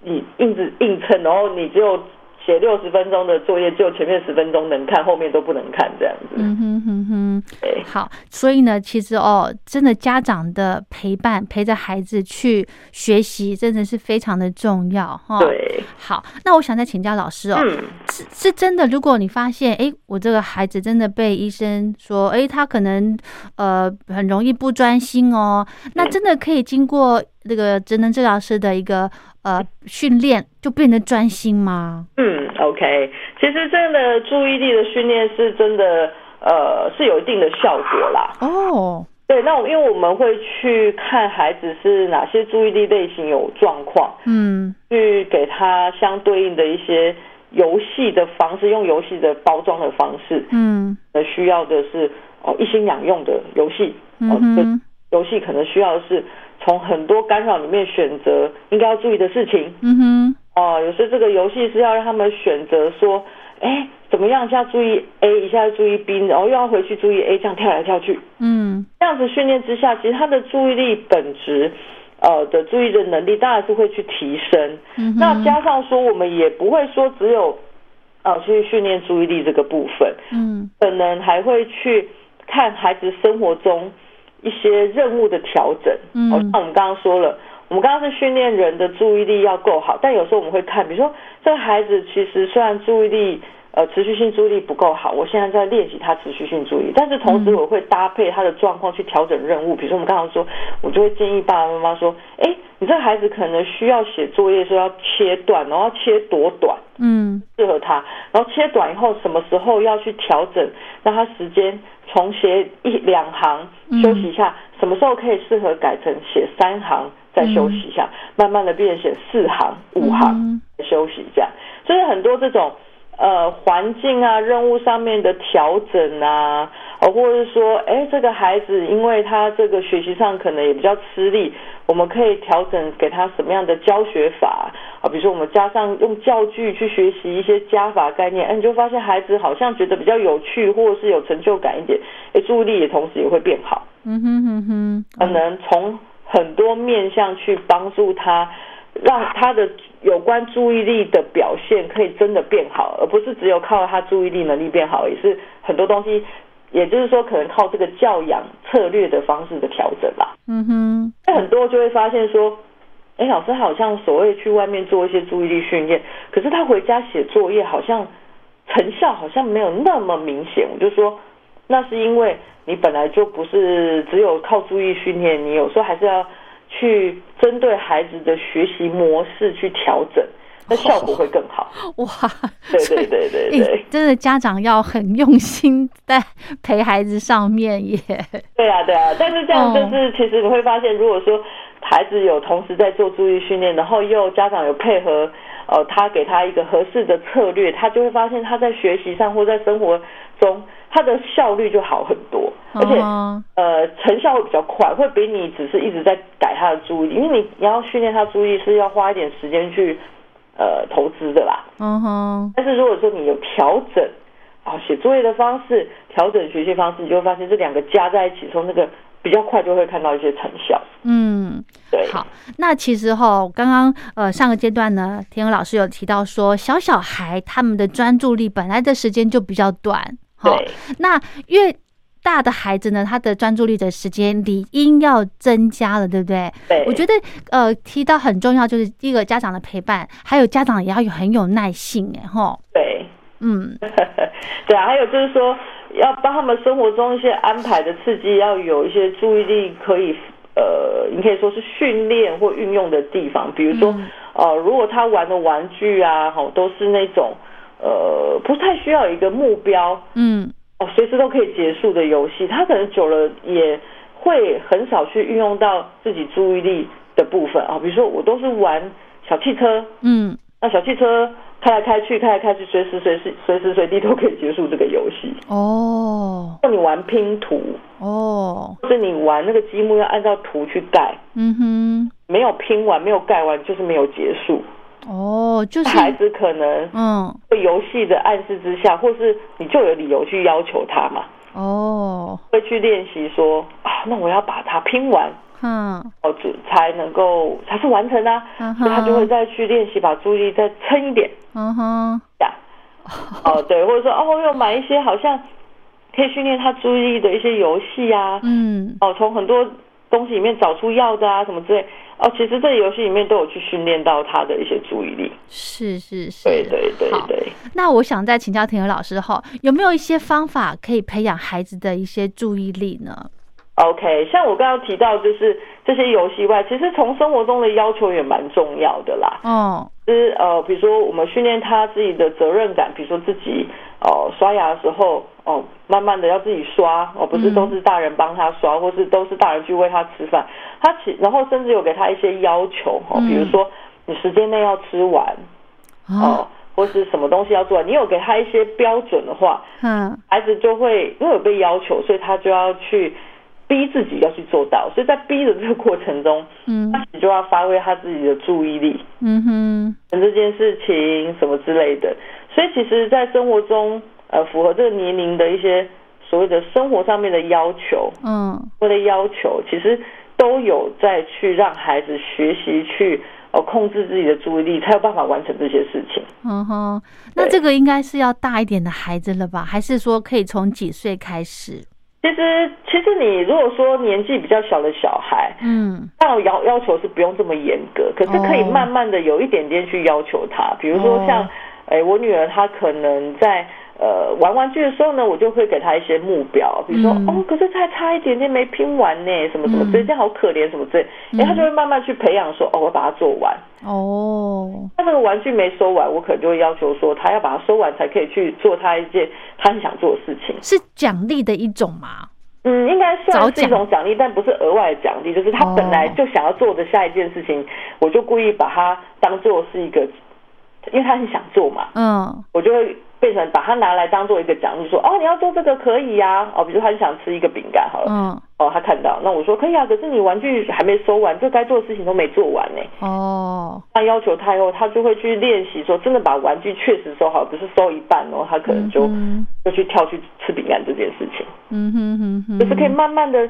D: 你硬着硬撑，然后你只有写六十分钟的作业，只有前面十分钟能看，后面都不能看这样子。
C: 嗯哼哼哼。
D: 对，
C: 好，所以呢，其实哦，真的家长的陪伴，陪着孩子去学习，真的是非常的重要哈。。
D: 对，
C: 好，那我想再请教老师哦，
D: 嗯，
C: 是是真的，如果你发现，哎，我这个孩子真的被医生说，哎，他可能呃很容易不专心哦，那真的可以经过那个职能治疗师的一个呃训练，就变得专心吗？
D: 嗯，OK，其实这样的注意力的训练是真的，呃，是有一定的效果啦。
C: 哦，
D: 对，那我因为我们会去看孩子是哪些注意力类型有状况，
C: 嗯。
D: 去给他相对应的一些游戏的方式，用游戏的包装的方式，
C: 嗯。
D: 呃，需要的是哦一心两用的游戏，哦，游戏可能需要的是从很多干扰里面选择应该要注意的事情，
C: 嗯哼。
D: 哦，有时候这个游戏是要让他们选择说，哎，怎么样一下注意 A，一下注意 B，然后又要回去注意 A，这样跳来跳去，
C: 嗯。
D: 这样子训练之下，其实他的注意力本质，呃的注意的能力当然是会去提升。
C: 嗯哼，
D: 那加上说，我们也不会说只有，呃，去训练注意力这个部分，
C: 嗯。
D: 可能还会去看孩子生活中一些任务的调整。
C: 嗯
D: 哦，像我们刚刚说了，我们刚刚是训练人的注意力要够好，但有时候我们会看，比如说这个孩子其实虽然注意力呃持续性注意力不够好，我现在在练习他持续性注意力，但是同时我会搭配他的状况去调整任务。比如说我们刚刚说，我就会建议爸爸妈妈说，哎，你这个孩子可能需要写作业时候要切断，然后切多短，
C: 嗯
D: 适合他，然后切短以后什么时候要去调整，让他时间从写一两行休息一下，什么时候可以适合改成写三行再休息一下，慢慢的变写四行、五行。
C: 嗯
D: 休息，这样所以很多这种呃环境啊、任务上面的调整啊，哦，或者是说，哎，这个孩子因为他这个学习上可能也比较吃力，我们可以调整给他什么样的教学法啊？比如说我们加上用教具去学习一些加法概念，哎，你就发现孩子好像觉得比较有趣，或者是有成就感一点，哎，注意力也同时也会变好。
C: 嗯哼哼哼，
D: 可能从很多面向去帮助他，让他的有关注意力的表现可以真的变好，而不是只有靠他注意力能力变好，也是很多东西，也就是说可能靠这个教养策略的方式的调整吧。
C: 嗯哼，
D: 那很多就会发现说，哎，老师好像所谓去外面做一些注意力训练，可是他回家写作业好像成效好像没有那么明显。我就说，那是因为你本来就不是只有靠注意训练，你有时候还是要去针对孩子的学习模式去调整，那效果会更好。
C: 哇，
D: 对对对对对
C: 诶真的家长要很用心在陪孩子上面耶。
D: 对啊，对啊，但是这样
C: 哦
D: 就是，其实你会发现，如果说孩子有同时在做注意训练，然后又家长有配合，呃，他给他一个合适的策略，他就会发现他在学习上或在生活中，他的效率就好很多，而且
C: 哦
D: 呃成效会比较快，会比你只是一直在改他的注意力，因为你你要训练他注意是要花一点时间去呃投资的啦。
C: 嗯哼，
D: 但是如果说你有调整，啊，写作业的方式，调整学习方式，你就会发现这两个加在一起，从那个比较快就会看到一些成效。
C: 嗯。
D: 对，
C: 好，那其实哈，刚刚呃上个阶段呢，田娥老师有提到说，小小孩他们的专注力本来的时间就比较短，哈。
D: 对，
C: 那越大的孩子呢，他的专注力的时间理应要增加了，对不对？
D: 对，
C: 我觉得呃提到很重要，就是第一个家长的陪伴，还有家长也要有很有耐性，哎哈，
D: 对，
C: 嗯。
D: 对啊，还有就是说，要帮他们生活中一些安排的刺激，要有一些注意力可以，呃，你可以说是训练或运用的地方。比如说，
C: 嗯。
D: 呃，如果他玩的玩具啊，吼，都是那种，呃，不太需要一个目标，
C: 嗯。
D: 哦，随时都可以结束的游戏，他可能久了也会很少去运用到自己注意力的部分。啊。比如说，我都是玩小汽车，
C: 嗯。
D: 那小汽车开来开去，开来开去，随时随时随时随地都可以结束这个游戏。
C: 哦。
D: 或你玩拼图，
C: 哦，
D: 或者你玩那个积木要按照图去盖，
C: 嗯哼，
D: 没有拼完，没有盖完，就是没有结束。
C: 哦，就是
D: 孩子可能
C: 嗯。
D: 会游戏的暗示之下，或是你就有理由去要求他嘛，
C: 哦，
D: 会去练习说啊，那我要把它拼完。
C: 嗯，
D: 哦，就才能够才是完成啊，
C: 嗯
D: 所以他就会，再去练习，把注意力再撑一点，
C: 嗯哼，
D: 这样。哦，对，或者说哦，又买一些好像可以训练他注意力的一些游戏啊，
C: 嗯。
D: 哦，从很多东西里面找出要的啊什么之类。哦，其实这游戏里面都有去训练到他的一些注意力。
C: 是是是，
D: 对对对
C: 好
D: 对。
C: 那我想再请教田娥老师哈，有没有一些方法可以培养孩子的一些注意力呢
D: ？OK，像我刚刚提到，就是这些游戏外，其实从生活中的要求也蛮重要的啦。
C: 哦，
D: 就是呃，比如说我们训练他自己的责任感，比如说自己哦、刷牙的时候哦，慢慢的要自己刷哦，不是都是大人帮他刷，或是都是大人去喂他吃饭。他其然后甚至有给他一些要求哦，
C: 嗯
D: 比如说你时间内要吃完哦
C: 哦，，
D: 或是什么东西要做完，你有给他一些标准的话，
C: 嗯
D: 孩子就会因为有被要求，所以他就要去逼自己要去做到。所以在逼的这个过程中，
C: 嗯
D: 他就要发挥他自己的注意力。
C: 嗯哼，
D: 这件事情什么之类的。所以其实，在生活中，呃，符合这个年龄的一些所谓的生活上面的要求，
C: 嗯
D: 或者要求，其实都有在去让孩子学习去呃控制自己的注意力，才有办法完成这些事情。
C: 嗯哼，那
D: 对
C: 这个应该是要大一点的孩子了吧？还是说可以从几岁开始？
D: 其实，其实你如果说年纪比较小的小孩，
C: 嗯
D: 当然要要求是不用这么严格，可是可以
C: 哦
D: 慢慢的有一点点去要求他，比如说像、
C: 哦
D: 哎，我女儿她可能在呃玩玩具的时候呢，我就会给他一些目标，比如说、
C: 嗯。
D: 哦，可是才差一点点没拼完呢，什么什么
C: 嗯。
D: 之类，这样好可怜什么之类，哎，他就会慢慢去培养说，哦，我把它做完。
C: 哦，
D: 他这个玩具没收完，我可能就会要求说，他要把它收完才可以去做他一件他很想做的事情。
C: 是奖励的一种吗？
D: 嗯，应该算是一种奖励，但不是额外的奖励，就是他本来
C: 哦
D: 就想要做的下一件事情，我就故意把它当做是一个，因为他很想做嘛，
C: 嗯。
D: 我就会变成把它拿来当做一个奖励，说哦，你要做这个可以呀、哦，比如他就想吃一个饼干好了，
C: 嗯，
D: 哦，他看到，那我说可以啊，可是你玩具还没收完，这该做的事情都没做完呢。
C: 哦，
D: 那要求他以后，他就会去练习，说真的把玩具确实收好，不是收一半哦，他可能就、
C: 嗯
D: 就去跳去吃饼干这件事情，
C: 嗯哼哼哼，
D: 就是可以慢慢的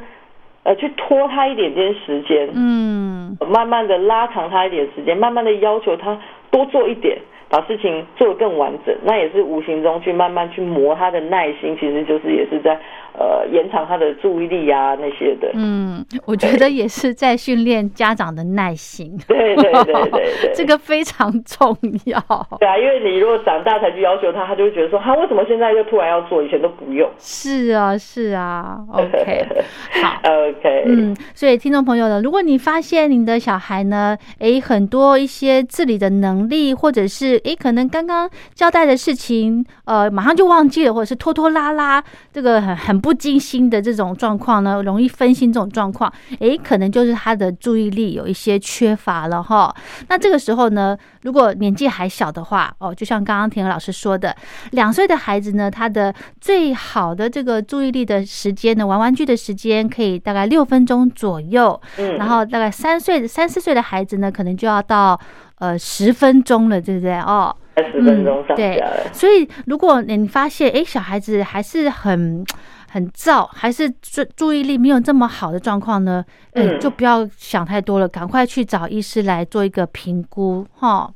D: 呃去拖他一点点时间，
C: 嗯。
D: 慢慢的拉长他一点时间，慢慢的要求他多做一点，把事情做得更完整，那也是无形中去慢慢去磨他的耐心，其实就是也是在呃延长他的注意力啊那些的。
C: 嗯，我觉得也是在训练家长的耐心，
D: 对对对对对，
C: 这个非常重要。
D: 对啊，因为你如果长大才去要求他，他就会觉得说，他为什么现在又突然要做，以前都不用。
C: 是啊，是啊，OK，好。
D: OK，
C: 嗯，所以听众朋友呢，如果你发现你的小孩呢，诶，很多一些自理的能力，或者是诶，可能刚刚交代的事情，呃，马上就忘记了，或者是拖拖拉拉，这个很很不精心的这种状况呢，容易分心这种状况，诶，可能就是他的注意力有一些缺乏了哈。那这个时候呢，如果年纪还小的话，哦，就像刚刚田老师说的，两岁的孩子呢，他的最好的这个注意力的时间呢，玩玩具的时间可以大概六分钟左右，
D: 嗯，
C: 然后大概三岁、三四岁的孩子呢，可能就要到呃十分钟了，对不对？哦，
D: 才十分钟上
C: 对
D: 下了。
C: 所以如果你发现，哎，小孩子还是很很燥，还是注注意力没有这么好的状况呢，嗯，
D: 嗯
C: 就不要想太多了，赶快去找医师来做一个评估，哈。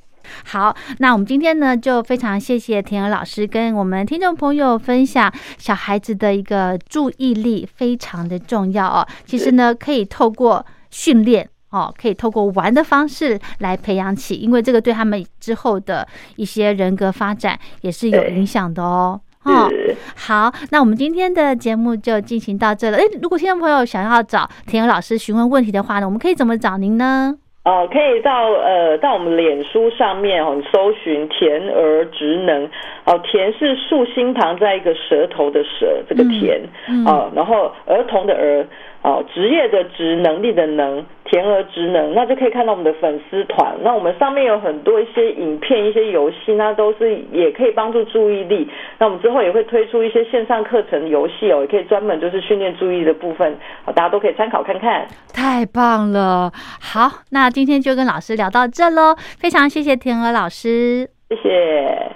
C: 好，那我们今天呢，就非常谢谢田儿老师跟我们听众朋友分享小孩子的一个注意力非常的重要哦。其实呢，可以透过训练。哦，可以透过玩的方式来培养起，因为这个对他们之后的一些人格发展也是有影响的哦。哦，好，那我们今天的节目就进行到这了。哎，如果听众朋友想要找田儿老师询问问题的话呢，我们可以怎么找您呢？
D: 哦，可以到呃到我们脸书上面哦，你搜寻田儿职能哦，田是竖心旁在一个舌头的舌，这个田、
C: 嗯
D: 哦，然后儿童的儿哦，职业的职，能力的能，田儿职能，那就可以看到我们的粉丝团。那我们上面有很多一些影片、一些游戏，那都是也可以帮助注意力。那我们之后也会推出一些线上课程游戏哦，也可以专门就是训练注意力的部分，哦，大家都可以参考看看。
C: 太棒了！好，那今天就跟老师聊到这喽，非常谢谢田娥老师。
D: 谢谢。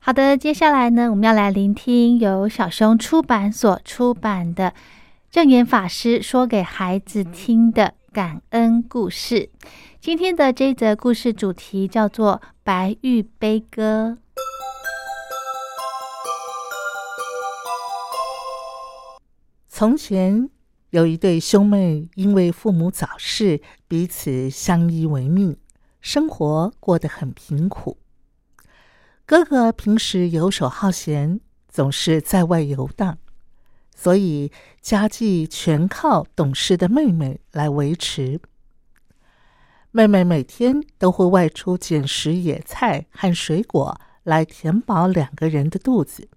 C: 好的，接下来呢，我们要来聆听由小熊出版所出版的正言法师说给孩子听的感恩故事。今天的这则故事主题叫做《白玉悲歌》。
E: 从前有一对兄妹，因为父母早逝，彼此相依为命，生活过得很贫苦。哥哥平时游手好闲，总是在外游荡，所以家计全靠懂事的妹妹来维持。妹妹每天都会外出捡拾野菜和水果来填饱两个人的肚子。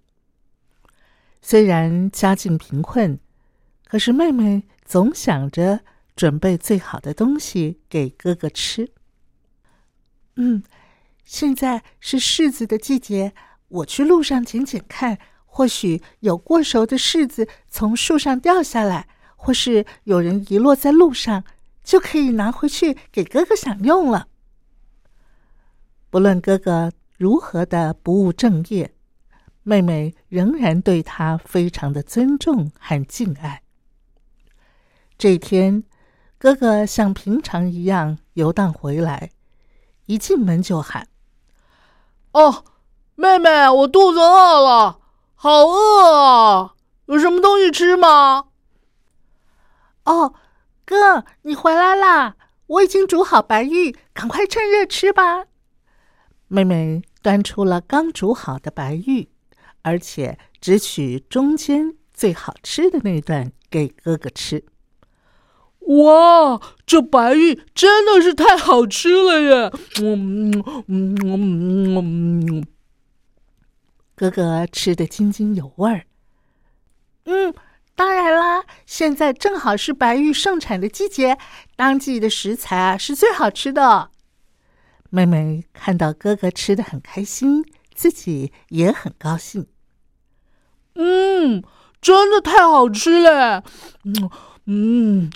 E: 虽然家境贫困，可是妹妹总想着准备最好的东西给哥哥吃。嗯，现在是柿子的季节，我去路上捡捡看，或许有过熟的柿子从树上掉下来，或是有人遗落在路上，就可以拿回去给哥哥享用了。不论哥哥如何的不务正业，妹妹仍然对他非常的尊重和敬爱。这一天，哥哥像平常一样游荡回来，一进门就喊：“
F: 哦，妹妹，我肚子饿了，好饿啊！有什么东西吃吗？”“
E: 哦，哥，你回来啦！我已经煮好白玉，赶快趁热吃吧。”妹妹端出了刚煮好的白玉，而且只取中间最好吃的那段给哥哥吃。
F: 哇，这白玉真的是太好吃了耶！嗯嗯嗯嗯嗯，
E: 哥哥吃得津津有味儿。嗯，当然啦，现在正好是白玉盛产的季节，当季的食材啊是最好吃的。妹妹看到哥哥吃的很开心，自己也很高兴。
F: 嗯，真的太好吃了。嗯嗯。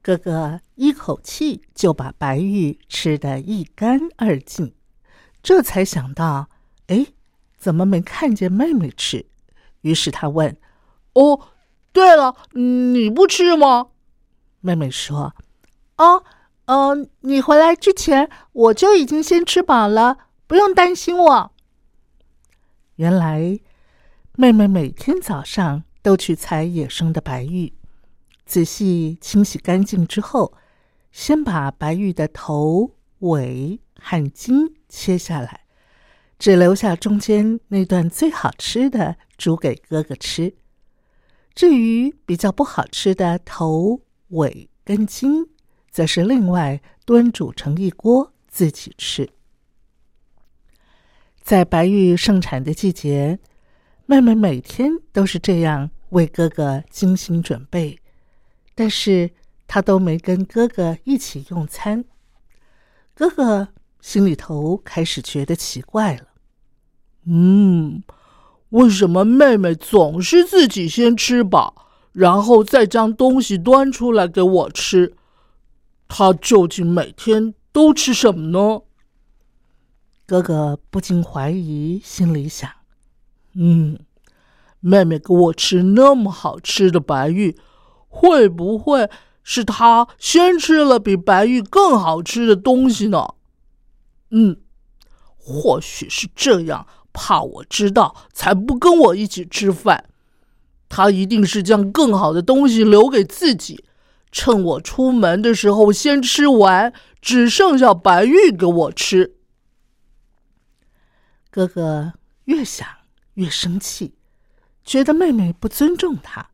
E: 哥哥一口气就把白玉吃得一干二净，这才想到，哎，怎么没看见妹妹吃？于是他问：“
F: 哦，对了，你不吃吗？”
E: 妹妹说：“哦，呃，你回来之前我就已经先吃饱了，不用担心我。”原来，妹妹每天早上都去采野生的白玉。仔细清洗干净之后，先把白玉的头、尾和筋切下来，只留下中间那段最好吃的煮给哥哥吃。至于比较不好吃的头、尾跟筋，则是另外炖煮成一锅自己吃。在白玉盛产的季节，妹妹每天都是这样为哥哥精心准备。但是他都没跟哥哥一起用餐，哥哥心里头开始觉得奇怪了。
F: 嗯，为什么妹妹总是自己先吃饱，然后再将东西端出来给我吃？她究竟每天都吃什么呢？
E: 哥哥不禁怀疑，心里想：
F: 嗯，妹妹给我吃那么好吃的白玉。会不会是她先吃了比白玉更好吃的东西呢？嗯，或许是这样，怕我知道才不跟我一起吃饭。他一定是将更好的东西留给自己，趁我出门的时候先吃完，只剩下白玉给我吃。
E: 哥哥越想越生气，觉得妹妹不尊重他。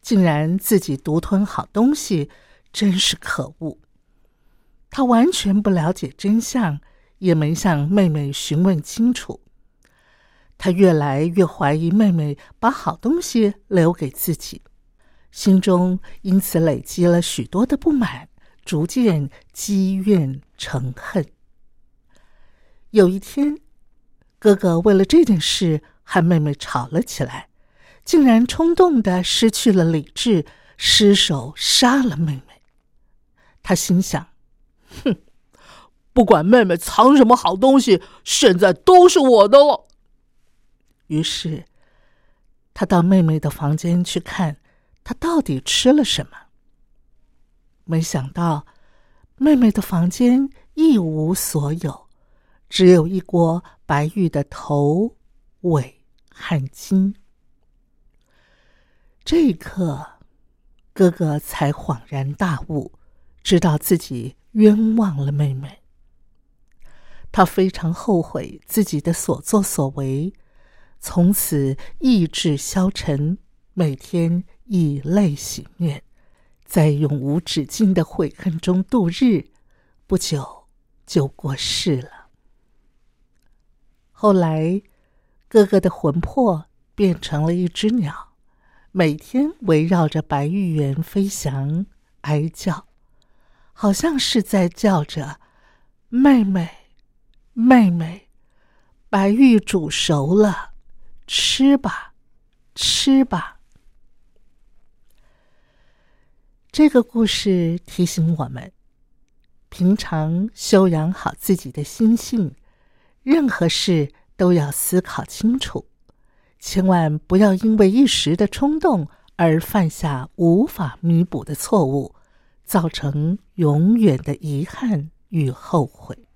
E: 竟然自己独吞好东西，真是可恶！他完全不了解真相，也没向妹妹询问清楚。他越来越怀疑妹妹把好东西留给自己，心中因此累积了许多的不满，逐渐积怨成恨。有一天，哥哥为了这件事和妹妹吵了起来。竟然冲动的失去了理智，失手杀了妹妹。他心想：“
F: 哼，不管妹妹藏什么好东西，现在都是我的了。”
E: 于是，他到妹妹的房间去看，她到底吃了什么。没想到，妹妹的房间一无所有，只有一锅白玉的头、尾和筋。这一刻，哥哥才恍然大悟，知道自己冤枉了妹妹。他非常后悔自己的所作所为，从此意志消沉，每天以泪洗面，在永无止境的悔恨中度日。不久就过世了。后来，哥哥的魂魄变成了一只鸟。每天围绕着白玉园飞翔，哀叫，好像是在叫着：“妹妹，妹妹，白玉煮熟了，吃吧，吃吧。”这个故事提醒我们，平常修养好自己的心性，任何事都要思考清楚。千万不要因为一时的冲动而犯下无法弥补的错误，造成永远的遗憾与后悔。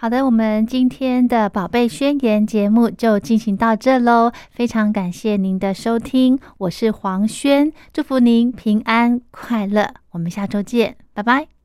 C: 好的，我们今天的宝贝宣言节目就进行到这喽，非常感谢您的收听，我是黄轩，祝福您平安快乐，我们下周见，拜拜。